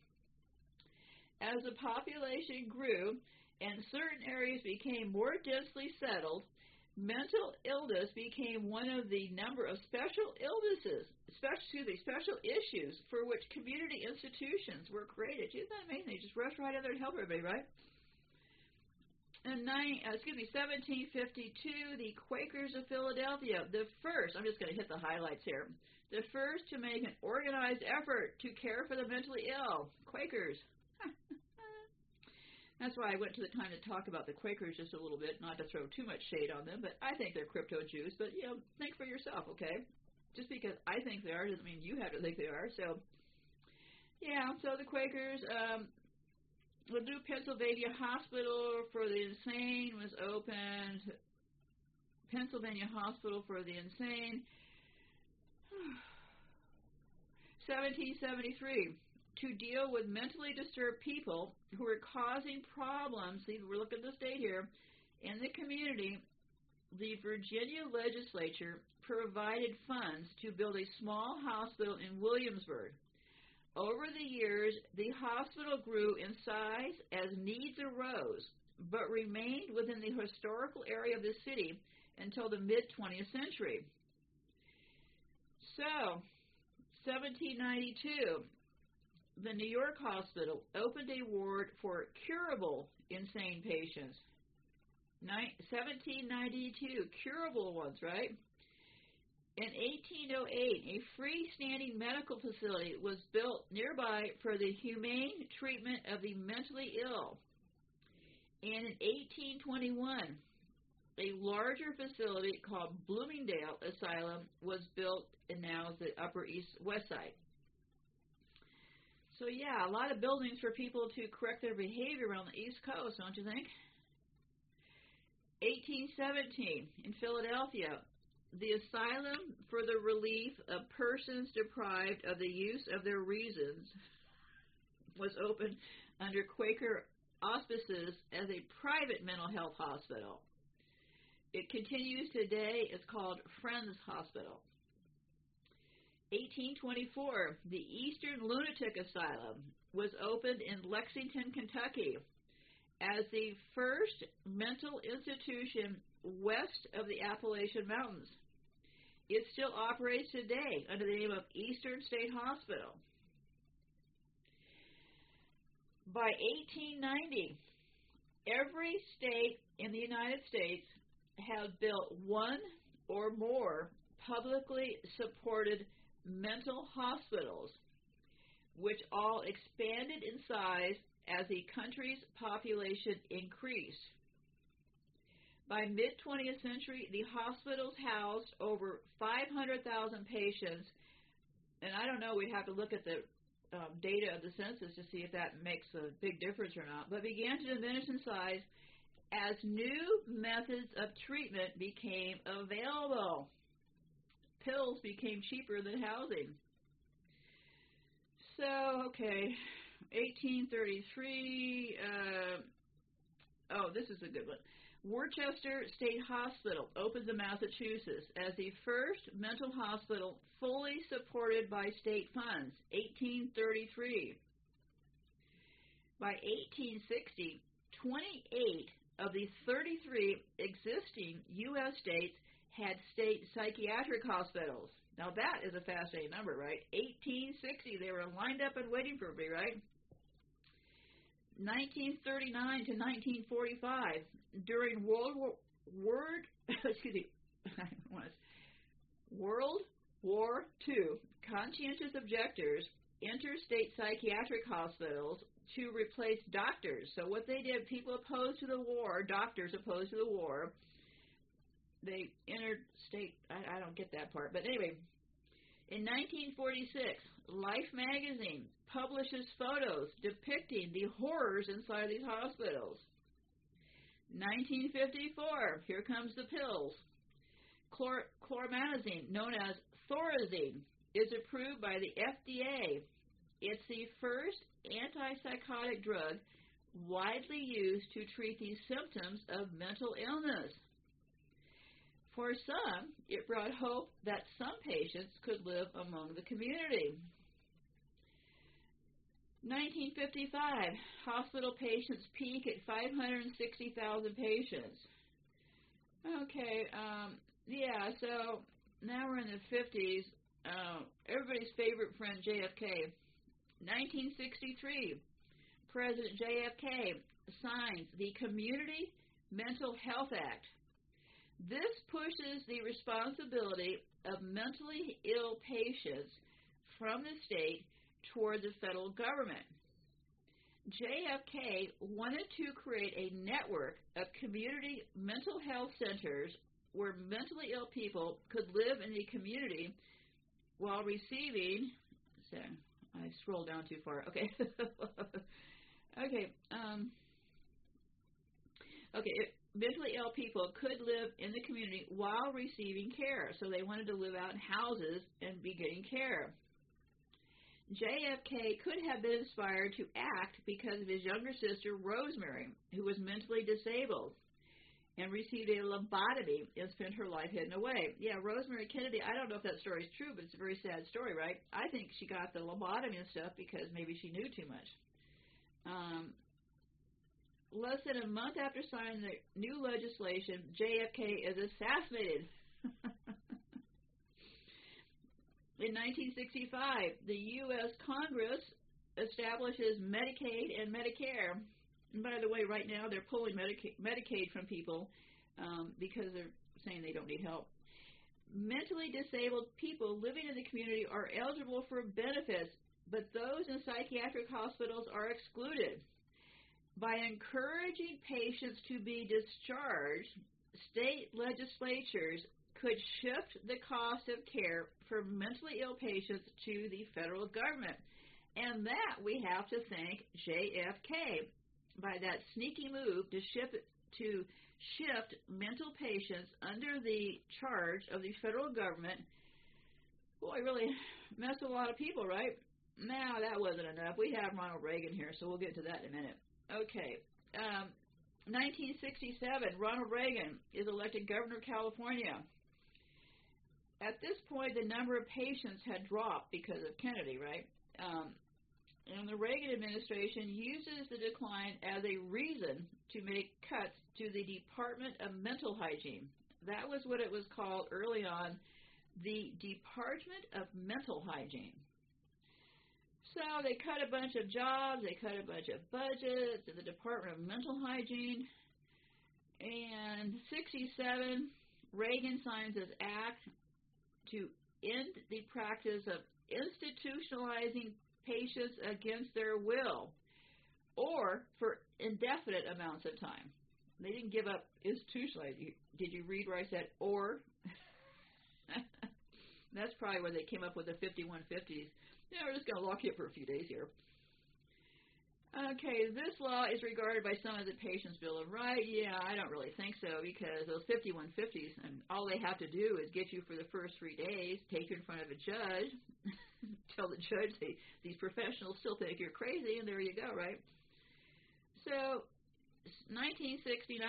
As the population grew and certain areas became more densely settled, mental illness became one of the number of special illnesses, special, special issues for which community institutions were created. Isn't that amazing? They just rush right in there and help everybody, right? In nine, uh, excuse me, 1752, the Quakers of Philadelphia, the first, I'm just going to hit the highlights here, the first to make an organized effort to care for the mentally ill. Quakers. That's why I went to the time to talk about the Quakers just a little bit, not to throw too much shade on them, but I think they're crypto Jews. But you know, think for yourself, okay? Just because I think they are doesn't mean you have to think they are. So, yeah. So the Quakers, um, the new Pennsylvania Hospital for the Insane was opened. Pennsylvania Hospital for the Insane. 1773 to deal with mentally disturbed people who are causing problems. See, we're looking at this date here in the community. The Virginia legislature provided funds to build a small hospital in Williamsburg. Over the years, the hospital grew in size as needs arose, but remained within the historical area of the city until the mid 20th century. So, 1792, the New York hospital opened a ward for curable insane patients. 1792, curable ones, right? In 1808, a freestanding medical facility was built nearby for the humane treatment of the mentally ill. And in 1821, a larger facility called Bloomingdale Asylum was built and now is the Upper East West Side. So yeah, a lot of buildings for people to correct their behavior around the East Coast, don't you think? 1817 in Philadelphia, the Asylum for the Relief of Persons Deprived of the Use of Their Reasons was opened under Quaker auspices as a private mental health hospital. It continues today. It's called Friends Hospital. 1824, the Eastern Lunatic Asylum was opened in Lexington, Kentucky, as the first mental institution west of the Appalachian Mountains. It still operates today under the name of Eastern State Hospital. By 1890, every state in the United States had built one or more publicly supported mental hospitals, which all expanded in size as the country's population increased. By mid 20th century, the hospitals housed over 500,000 patients, and I don't know, we'd have to look at the um, data of the census to see if that makes a big difference or not, but began to diminish in size as new methods of treatment became available. Pills became cheaper than housing. So, okay, 1833. Uh, oh, this is a good one. Worcester State Hospital opens in Massachusetts as the first mental hospital fully supported by state funds, 1833. By 1860, 28 of the 33 existing U.S. states had state psychiatric hospitals. Now that is a fascinating number, right? 1860, they were lined up and waiting for me, right? 1939 to 1945, during World War Word, excuse me, World War II, conscientious objectors interstate psychiatric hospitals to replace doctors. So what they did, people opposed to the war, doctors opposed to the war, they interstate. I, I don't get that part, but anyway. In 1946, Life magazine publishes photos depicting the horrors inside these hospitals. 1954, here comes the pills. Chlor- known as Thorazine, is approved by the FDA. It's the first antipsychotic drug widely used to treat the symptoms of mental illness. For some, it brought hope that some patients could live among the community. 1955, hospital patients peak at 560,000 patients. Okay, um, yeah, so now we're in the 50s uh, everybody's favorite friend, JFK. 1963, President JFK signs the Community Mental Health Act. This pushes the responsibility of mentally ill patients from the state toward the federal government. JFK wanted to create a network of community mental health centers where mentally ill people could live in the community while receiving, so I scrolled down too far. Okay. okay. Um, okay. Mentally ill people could live in the community while receiving care. So they wanted to live out in houses and be getting care. JFK could have been inspired to act because of his younger sister, Rosemary, who was mentally disabled and received a lobotomy and spent her life hidden away. Yeah, Rosemary Kennedy, I don't know if that story is true, but it's a very sad story, right? I think she got the lobotomy and stuff because maybe she knew too much. Um, less than a month after signing the new legislation, JFK is assassinated. In 1965, the U.S. Congress establishes Medicaid and Medicare and by the way, right now they're pulling Medica- Medicaid from people um, because they're saying they don't need help. Mentally disabled people living in the community are eligible for benefits, but those in psychiatric hospitals are excluded. By encouraging patients to be discharged, state legislatures could shift the cost of care for mentally ill patients to the federal government. And that we have to thank JFK by that sneaky move to shift to shift mental patients under the charge of the federal government. Boy, really messed a lot of people, right? Now that wasn't enough. We have Ronald Reagan here, so we'll get to that in a minute. Okay. Um, 1967, Ronald Reagan is elected governor of California. At this point, the number of patients had dropped because of Kennedy, right? Um, and the Reagan administration uses the decline as a reason to make cuts to the Department of Mental Hygiene. That was what it was called early on, the Department of Mental Hygiene. So they cut a bunch of jobs, they cut a bunch of budgets in the Department of Mental Hygiene. And 67, Reagan signs this act to end the practice of institutionalizing patients against their will or for indefinite amounts of time. They didn't give up institutionalizing. Did you read where I said or? That's probably where they came up with the 5150s. Yeah, we're just going to lock you up for a few days here. Okay, this law is regarded by some as a patient's bill of right. Yeah, I don't really think so because those 5150s, and all they have to do is get you for the first three days, take you in front of a judge, tell the judge they, these professionals still think you're crazy, and there you go, right? So, 1969,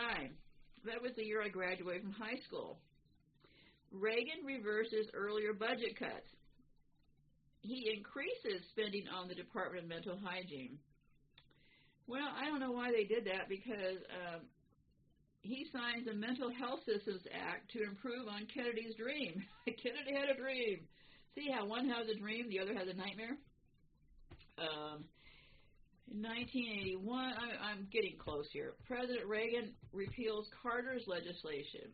that was the year I graduated from high school. Reagan reverses earlier budget cuts. He increases spending on the Department of Mental Hygiene. Well, I don't know why they did that because um, he signs the Mental Health Systems Act to improve on Kennedy's dream. Kennedy had a dream. See how one has a dream, the other has a nightmare? Um, in 1981, I, I'm getting close here. President Reagan repeals Carter's legislation.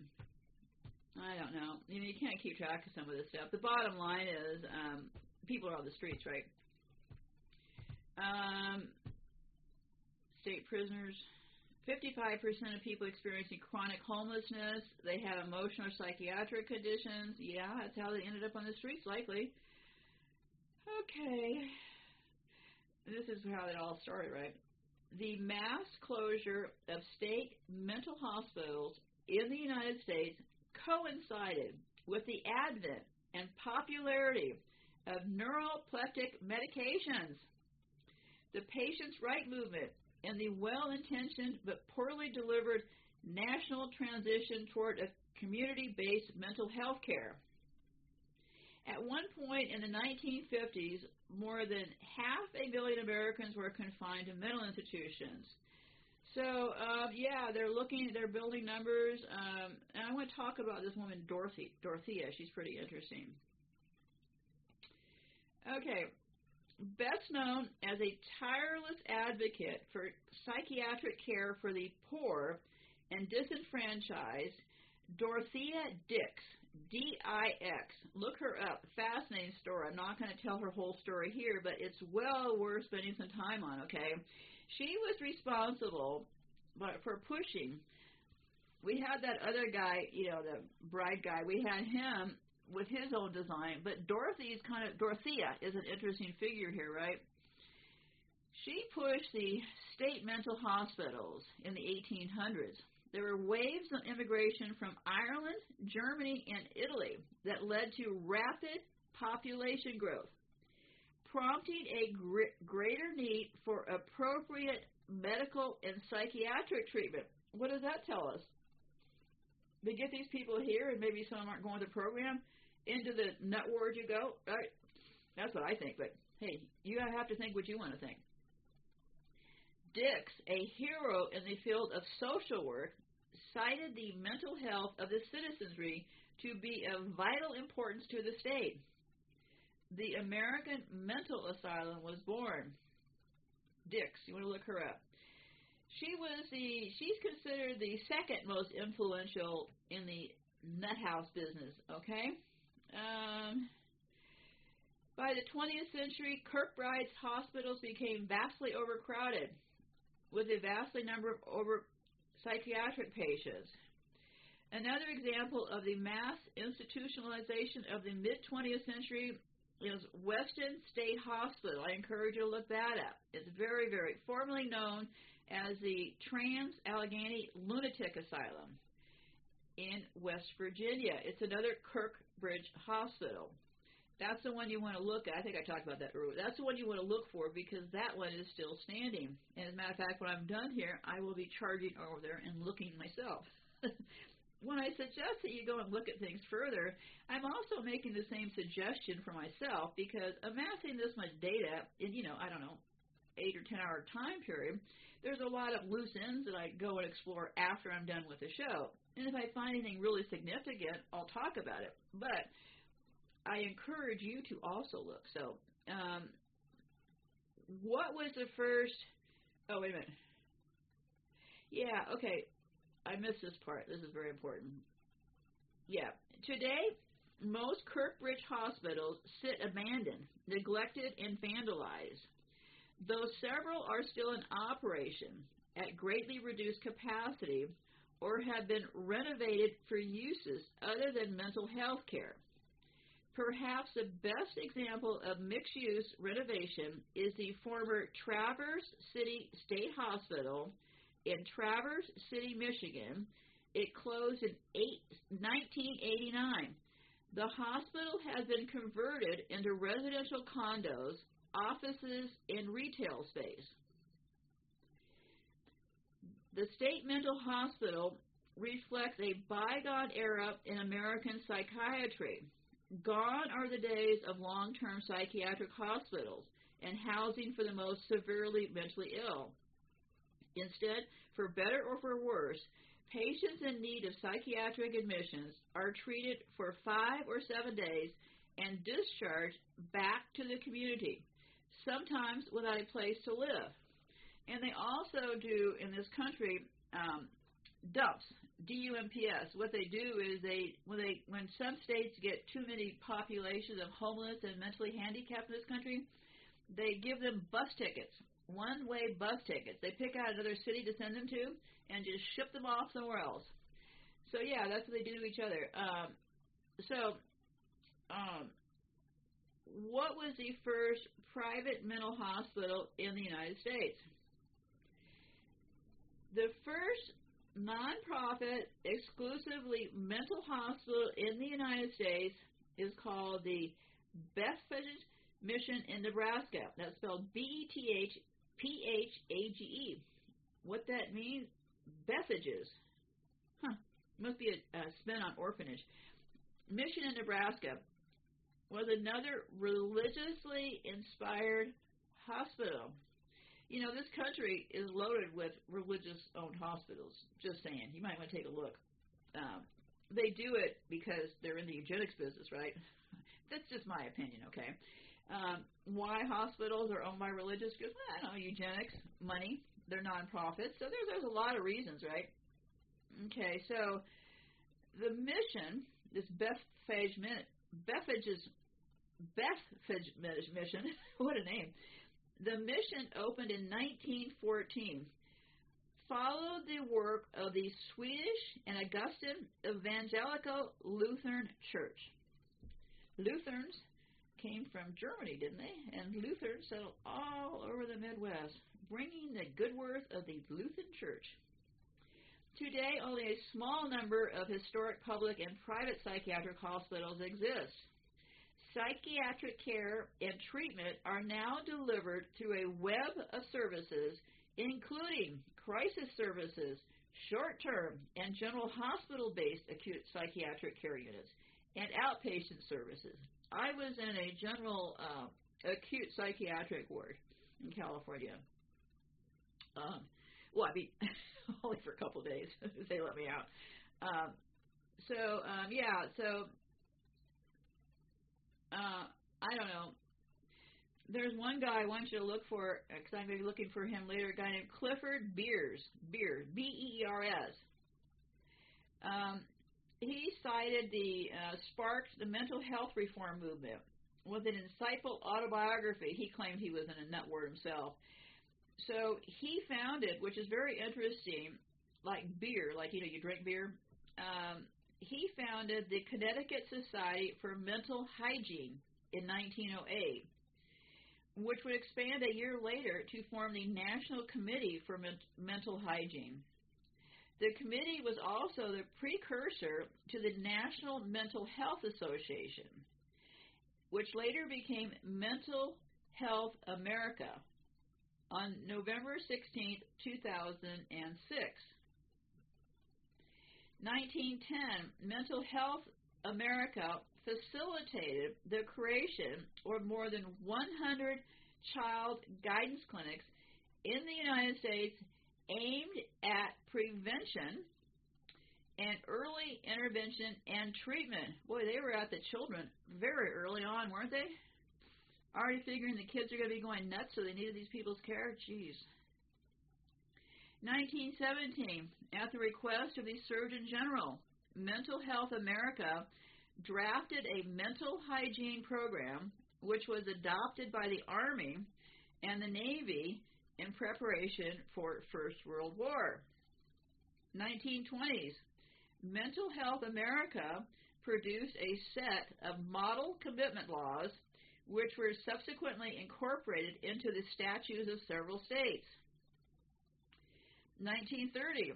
I don't know. You know, you can't keep track of some of this stuff. The bottom line is, um, people are on the streets, right? Um, state prisoners. 55% of people experiencing chronic homelessness, they have emotional or psychiatric conditions. Yeah, that's how they ended up on the streets, likely. Okay. This is how it all started, right? The mass closure of state mental hospitals in the United States coincided with the advent and popularity of neuropleptic medications. The patient's right movement and the well intentioned but poorly delivered national transition toward a community based mental health care. At one point in the 1950s, more than half a million Americans were confined to mental institutions. So, um, yeah, they're looking, they're building numbers. Um, and I want to talk about this woman, Dorothy, Dorothea. She's pretty interesting. Okay, best known as a tireless advocate for psychiatric care for the poor and disenfranchised, Dorothea Dix, D I X. Look her up. Fascinating story. I'm not going to tell her whole story here, but it's well worth spending some time on, okay? She was responsible for pushing. We had that other guy, you know, the bride guy, we had him with his own design. But Dorothy's kind of Dorothea is an interesting figure here, right? She pushed the state mental hospitals in the 1800s. There were waves of immigration from Ireland, Germany, and Italy that led to rapid population growth, prompting a gr- greater need for appropriate medical and psychiatric treatment. What does that tell us? They get these people here, and maybe some aren't going to the program into the nut ward you go, right? That's what I think, but hey, you have to think what you want to think. Dix, a hero in the field of social work, cited the mental health of the citizenry to be of vital importance to the state. The American Mental Asylum was born. Dix, you want to look her up. She was the she's considered the second most influential in the nut house business, okay? Um, by the 20th century, Kirkbride's hospitals became vastly overcrowded, with a vastly number of over psychiatric patients. Another example of the mass institutionalization of the mid 20th century is Weston State Hospital. I encourage you to look that up. It's very, very formerly known as the Trans Allegheny Lunatic Asylum in West Virginia. It's another Kirkbridge hospital. That's the one you want to look at. I think I talked about that earlier. That's the one you want to look for because that one is still standing. And as a matter of fact, when I'm done here, I will be charging over there and looking myself. when I suggest that you go and look at things further, I'm also making the same suggestion for myself because amassing this much data in, you know, I don't know, eight or ten hour time period, there's a lot of loose ends that I go and explore after I'm done with the show. And if I find anything really significant, I'll talk about it. But I encourage you to also look. So, um, what was the first? Oh, wait a minute. Yeah, okay. I missed this part. This is very important. Yeah. Today, most Kirkbride hospitals sit abandoned, neglected, and vandalized. Though several are still in operation at greatly reduced capacity or have been renovated for uses other than mental health care. Perhaps the best example of mixed use renovation is the former Traverse City State Hospital in Traverse City, Michigan. It closed in eight, 1989. The hospital has been converted into residential condos, offices, and retail space. The State Mental Hospital reflects a bygone era in American psychiatry. Gone are the days of long term psychiatric hospitals and housing for the most severely mentally ill. Instead, for better or for worse, patients in need of psychiatric admissions are treated for five or seven days and discharged back to the community, sometimes without a place to live. And they also do in this country um, dumps, D-U-M-P-S. What they do is they when they when some states get too many populations of homeless and mentally handicapped in this country, they give them bus tickets, one-way bus tickets. They pick out another city to send them to and just ship them off somewhere else. So yeah, that's what they do to each other. Um, so, um, what was the first private mental hospital in the United States? The first nonprofit, exclusively mental hospital in the United States is called the Bethphage Mission in Nebraska. That's spelled B E T H P H A G E. What that means? Bethages. Huh. Must be a, a spin on orphanage. Mission in Nebraska was another religiously inspired hospital. You know, this country is loaded with religious owned hospitals. Just saying. You might want to take a look. Um, they do it because they're in the eugenics business, right? That's just my opinion, okay? Um, why hospitals are owned by religious groups? Well, I don't know, eugenics, money, they're nonprofits. So there's, there's a lot of reasons, right? Okay, so the mission, this Bethphage, Bethage's Bethphage mission, what a name, the mission opened in 1914 followed the work of the Swedish and Augustana Evangelical Lutheran Church. Lutherans came from Germany, didn't they? And Lutherans settled all over the Midwest, bringing the good word of the Lutheran Church. Today, only a small number of historic public and private psychiatric hospitals exist psychiatric care and treatment are now delivered through a web of services, including crisis services, short term and general hospital based acute psychiatric care units, and outpatient services. I was in a general uh, acute psychiatric ward in California. Um, well, I mean, only for a couple of days. they let me out. Um, so um, yeah, so uh, I don't know. There's one guy I want you to look for because I'm going to be looking for him later. A guy named Clifford Beers, Beers, B E E R S. Um, he cited the uh, sparked the mental health reform movement with an insightful autobiography. He claimed he was in a nut word himself. So he founded, it, which is very interesting, like beer, like you know you drink beer. um, he founded the Connecticut Society for Mental Hygiene in 1908, which would expand a year later to form the National Committee for Men- Mental Hygiene. The committee was also the precursor to the National Mental Health Association, which later became Mental Health America on November 16, 2006. 1910, Mental Health America facilitated the creation of more than 100 child guidance clinics in the United States aimed at prevention and early intervention and treatment. Boy, they were at the children very early on, weren't they? Already figuring the kids are going to be going nuts, so they needed these people's care. Jeez. 1917, at the request of the Surgeon General, Mental Health America drafted a mental hygiene program which was adopted by the Army and the Navy in preparation for First World War. 1920s, Mental Health America produced a set of model commitment laws which were subsequently incorporated into the statutes of several states. 1930,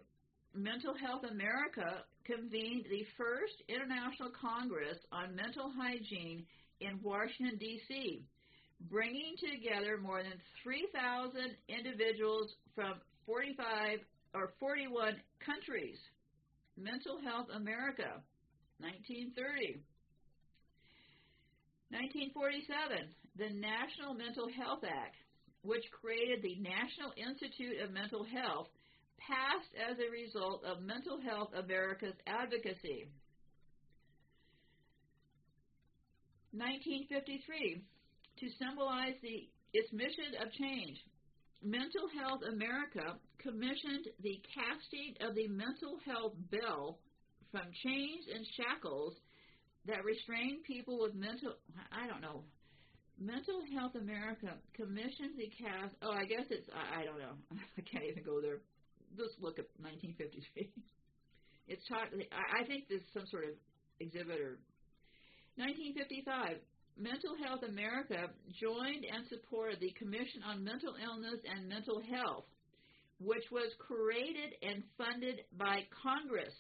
Mental Health America convened the first International Congress on Mental Hygiene in Washington, D.C., bringing together more than 3,000 individuals from 45 or 41 countries. Mental Health America, 1930. 1947, the National Mental Health Act, which created the National Institute of Mental Health, passed as a result of Mental Health America's advocacy. 1953, to symbolize the, its mission of change, Mental Health America commissioned the casting of the mental health bell from chains and shackles that restrain people with mental, I don't know, Mental Health America commissioned the cast. Oh, I guess it's I, I don't know. I can't even go there just look at 1953. it's taught. I think there's some sort of exhibit or 1955. Mental Health America joined and supported the Commission on Mental Illness and Mental Health, which was created and funded by Congress.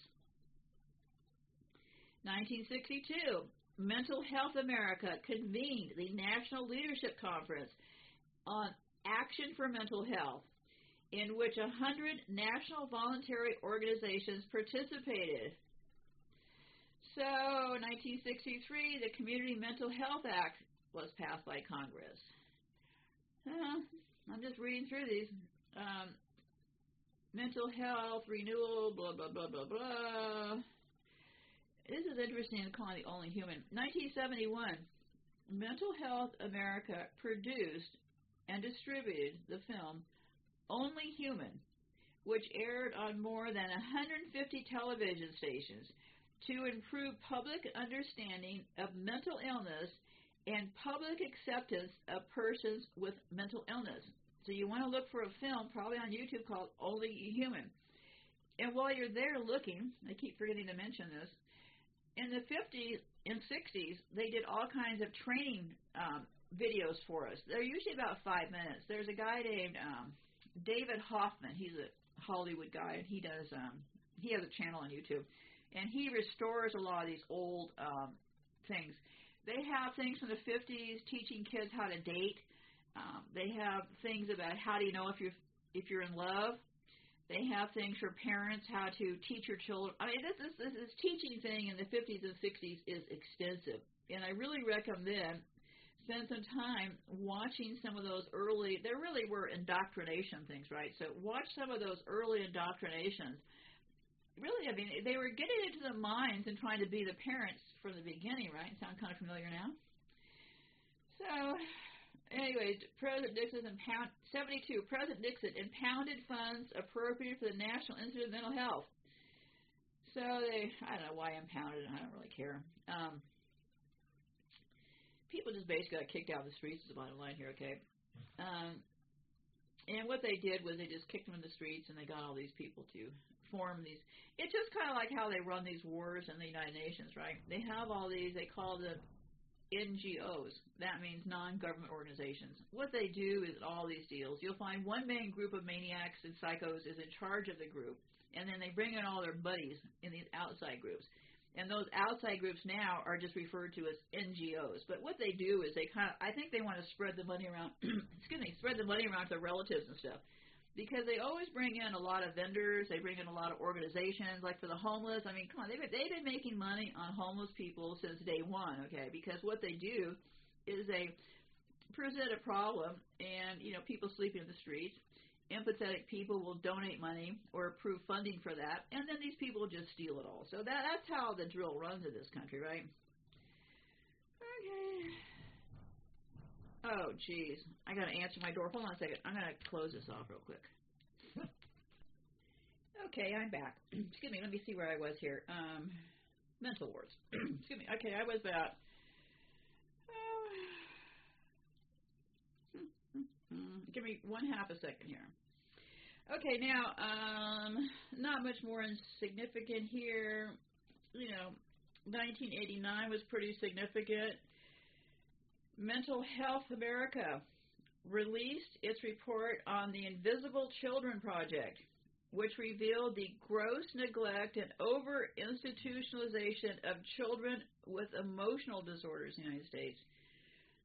1962, Mental Health America convened the National Leadership Conference on Action for Mental Health in which 100 national voluntary organizations participated. So, 1963, the Community Mental Health Act was passed by Congress. Uh, I'm just reading through these. Um, mental health, renewal, blah, blah, blah, blah, blah. This is interesting in calling the only human. 1971, Mental Health America produced and distributed the film only Human, which aired on more than 150 television stations to improve public understanding of mental illness and public acceptance of persons with mental illness. So you want to look for a film probably on YouTube called Only Human. And while you're there looking, I keep forgetting to mention this, in the 50s and 60s, they did all kinds of training um, videos for us. They're usually about five minutes. There's a guy named um, David Hoffman. He's a Hollywood guy, and he does. Um, he has a channel on YouTube, and he restores a lot of these old um, things. They have things from the 50s teaching kids how to date. Um, they have things about how do you know if you're if you're in love. They have things for parents how to teach your children. I mean, this this, this, this teaching thing in the 50s and 60s is extensive, and I really recommend spend some time watching some of those early there really were indoctrination things right? So watch some of those early indoctrinations. Really i mean they were getting into the minds and trying to be the parents from the beginning right? Sound kind of familiar now? So anyway president nixon impound 72 president nixon impounded funds appropriated for the national institute of mental health. So they i don't know why impounded i don't really care. Um people just basically got kicked out of the streets. Is the bottom line here, okay? Um, and what they did was they just kicked them in the streets, and they got all these people to form these. It's just kind of like how they run these wars in the United Nations, right? They have all these. They call them NGOs. That means non-government organizations. What they do is all these deals. You'll find one main group of maniacs and psychos is in charge of the group, and then they bring in all their buddies in these outside groups. And those outside groups now are just referred to as NGOs. But what they do is they kind of, I think they want to spread the money around, excuse me, spread the money around to their relatives and stuff. Because they always bring in a lot of vendors, they bring in a lot of organizations, like for the homeless. I mean, come on, they've been, they've been making money on homeless people since day one, okay? Because what they do is they present a problem, and, you know, people sleeping in the streets, empathetic people will donate money or approve funding for that, and then these people just steal it all. So that that's how the drill runs in this country, right? Okay. Oh, jeez. I gotta answer my door. Hold on a second. I'm gonna close this off real quick. okay, I'm back. Excuse me. Let me see where I was here. Um, mental wards. Excuse me. Okay, I was about. Uh, give me one half a second here. Okay, now, um, not much more insignificant here. You know, 1989 was pretty significant. Mental Health America released its report on the Invisible Children Project, which revealed the gross neglect and over institutionalization of children with emotional disorders in the United States.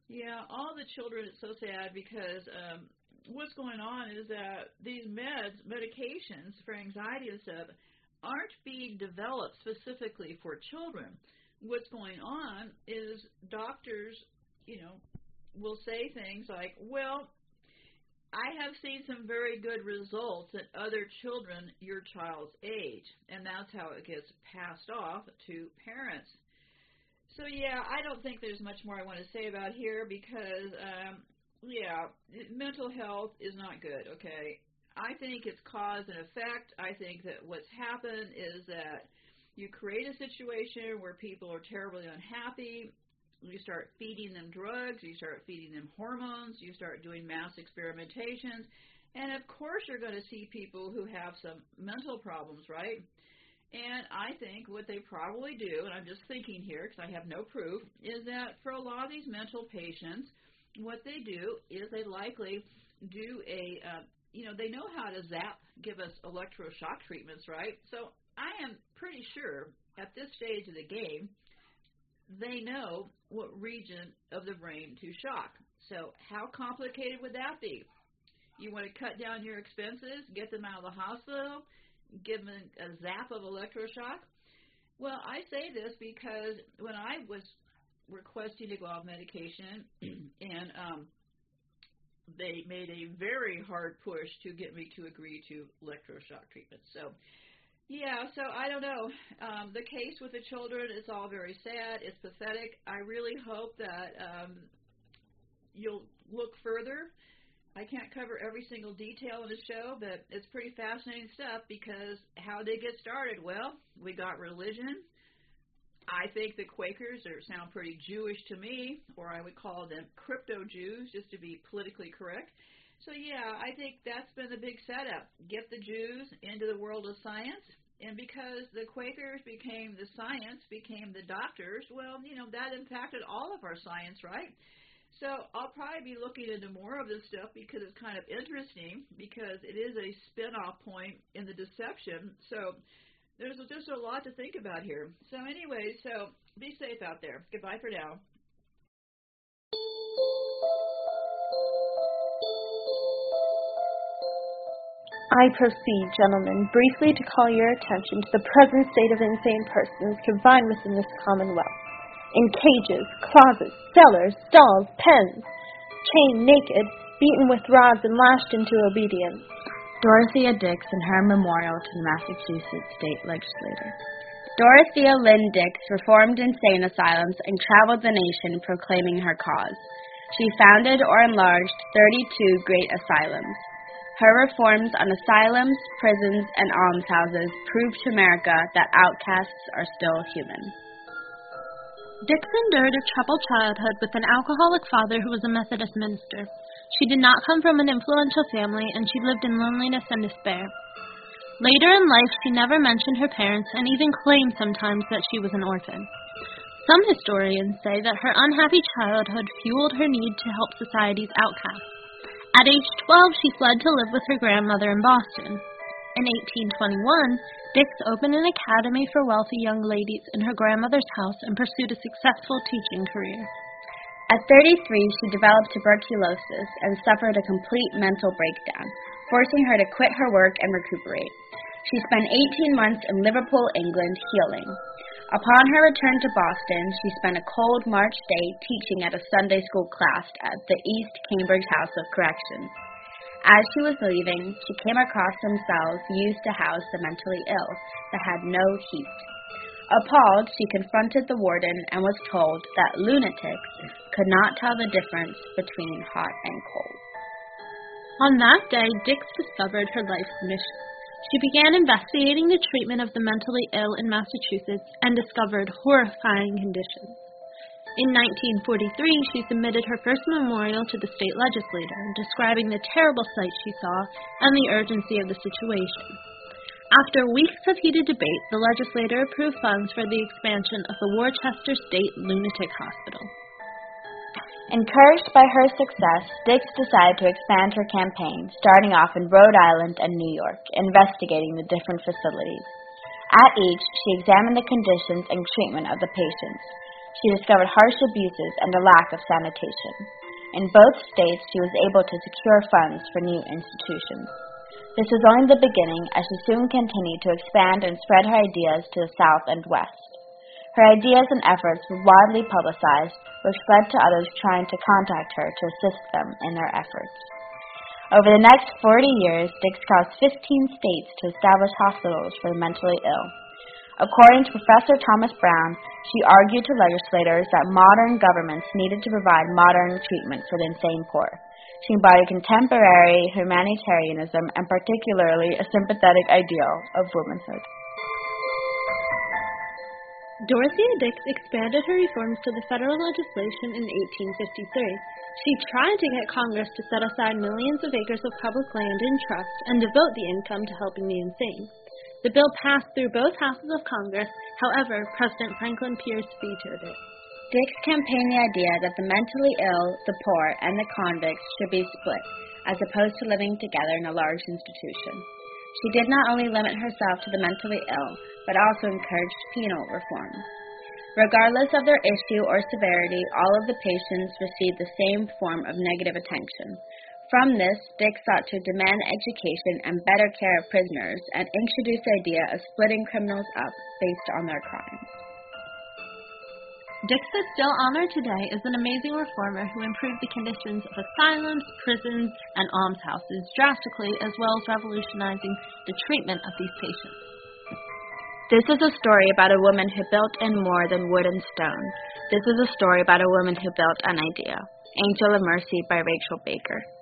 Yeah, all the children, it's so sad because um, what's going on is that these meds, medications for anxiety and stuff, aren't being developed specifically for children. What's going on is doctors, you know, will say things like, well, I have seen some very good results in other children your child's age, and that's how it gets passed off to parents. So yeah, I don't think there's much more I want to say about here because um, yeah, mental health is not good, okay? I think it's cause and effect. I think that what's happened is that you create a situation where people are terribly unhappy. You start feeding them drugs, you start feeding them hormones, you start doing mass experimentations, and of course you're going to see people who have some mental problems, right? And I think what they probably do, and I'm just thinking here because I have no proof, is that for a lot of these mental patients, what they do is they likely do a, uh, you know, they know how to zap, give us electroshock treatments, right? So I am pretty sure at this stage of the game, they know what region of the brain to shock. So how complicated would that be? You want to cut down your expenses, get them out of the hospital, give them a zap of electroshock? Well, I say this because when I was requesting to go off medication, and um, they made a very hard push to get me to agree to electroshock treatment. So, yeah, so I don't know. Um, the case with the children is all very sad. It's pathetic. I really hope that um, you'll look further. I can't cover every single detail in the show, but it's pretty fascinating stuff because how they get started? Well, we got religion, I think the Quakers are, sound pretty Jewish to me, or I would call them crypto Jews, just to be politically correct. So, yeah, I think that's been the big setup. Get the Jews into the world of science. And because the Quakers became the science, became the doctors, well, you know, that impacted all of our science, right? So I'll probably be looking into more of this stuff because it's kind of interesting because it is a spin-off point in the deception. So there's just a lot to think about here. So anyway, so be safe out there. Goodbye for now. I proceed, gentlemen, briefly to call your attention to the present state of insane persons confined within this commonwealth. In cages, closets, cellars, stalls, pens, chained naked, beaten with rods, and lashed into obedience. Dorothea Dix in her memorial to the Massachusetts state legislator. Dorothea Lynde Dix reformed insane asylums and traveled the nation proclaiming her cause. She founded or enlarged 32 great asylums. Her reforms on asylums, prisons, and almshouses proved to America that outcasts are still human. Dix endured a troubled childhood with an alcoholic father who was a Methodist minister. She did not come from an influential family, and she lived in loneliness and despair. Later in life, she never mentioned her parents and even claimed sometimes that she was an orphan. Some historians say that her unhappy childhood fueled her need to help society's outcasts. At age 12, she fled to live with her grandmother in Boston. In 1821, Dix opened an academy for wealthy young ladies in her grandmother's house and pursued a successful teaching career. At 33, she developed tuberculosis and suffered a complete mental breakdown, forcing her to quit her work and recuperate. She spent 18 months in Liverpool, England, healing. Upon her return to Boston, she spent a cold March day teaching at a Sunday school class at the East Cambridge House of Corrections. As she was leaving, she came across some cells used to house the mentally ill that had no heat. Appalled, she confronted the warden and was told that lunatics could not tell the difference between hot and cold. On that day, Dix discovered her life's mission. She began investigating the treatment of the mentally ill in Massachusetts and discovered horrifying conditions. In 1943, she submitted her first memorial to the state legislature, describing the terrible sights she saw and the urgency of the situation. After weeks of heated debate, the legislature approved funds for the expansion of the Worcester State Lunatic Hospital. Encouraged by her success, Dix decided to expand her campaign, starting off in Rhode Island and New York, investigating the different facilities. At each, she examined the conditions and treatment of the patients. She discovered harsh abuses and a lack of sanitation. In both states, she was able to secure funds for new institutions. This was only the beginning, as she soon continued to expand and spread her ideas to the South and West. Her ideas and efforts were widely publicized, which led to others trying to contact her to assist them in their efforts. Over the next 40 years, Dix caused 15 states to establish hospitals for the mentally ill. According to Professor Thomas Brown, she argued to legislators that modern governments needed to provide modern treatment for the insane poor. She embodied contemporary humanitarianism and particularly a sympathetic ideal of womanhood. Dorothea Dix expanded her reforms to the federal legislation in 1853. She tried to get Congress to set aside millions of acres of public land in trust and devote the income to helping the insane. The bill passed through both houses of Congress, however, President Franklin Pierce vetoed it. Dix campaigned the idea that the mentally ill, the poor, and the convicts should be split, as opposed to living together in a large institution. She did not only limit herself to the mentally ill, but also encouraged penal reform. Regardless of their issue or severity, all of the patients received the same form of negative attention. From this, Dick sought to demand education and better care of prisoners and introduce the idea of splitting criminals up based on their crimes. Dix is still honored today as an amazing reformer who improved the conditions of asylums, prisons, and almshouses drastically, as well as revolutionizing the treatment of these patients. This is a story about a woman who built in more than wood and stone. This is a story about a woman who built an idea. Angel of Mercy by Rachel Baker.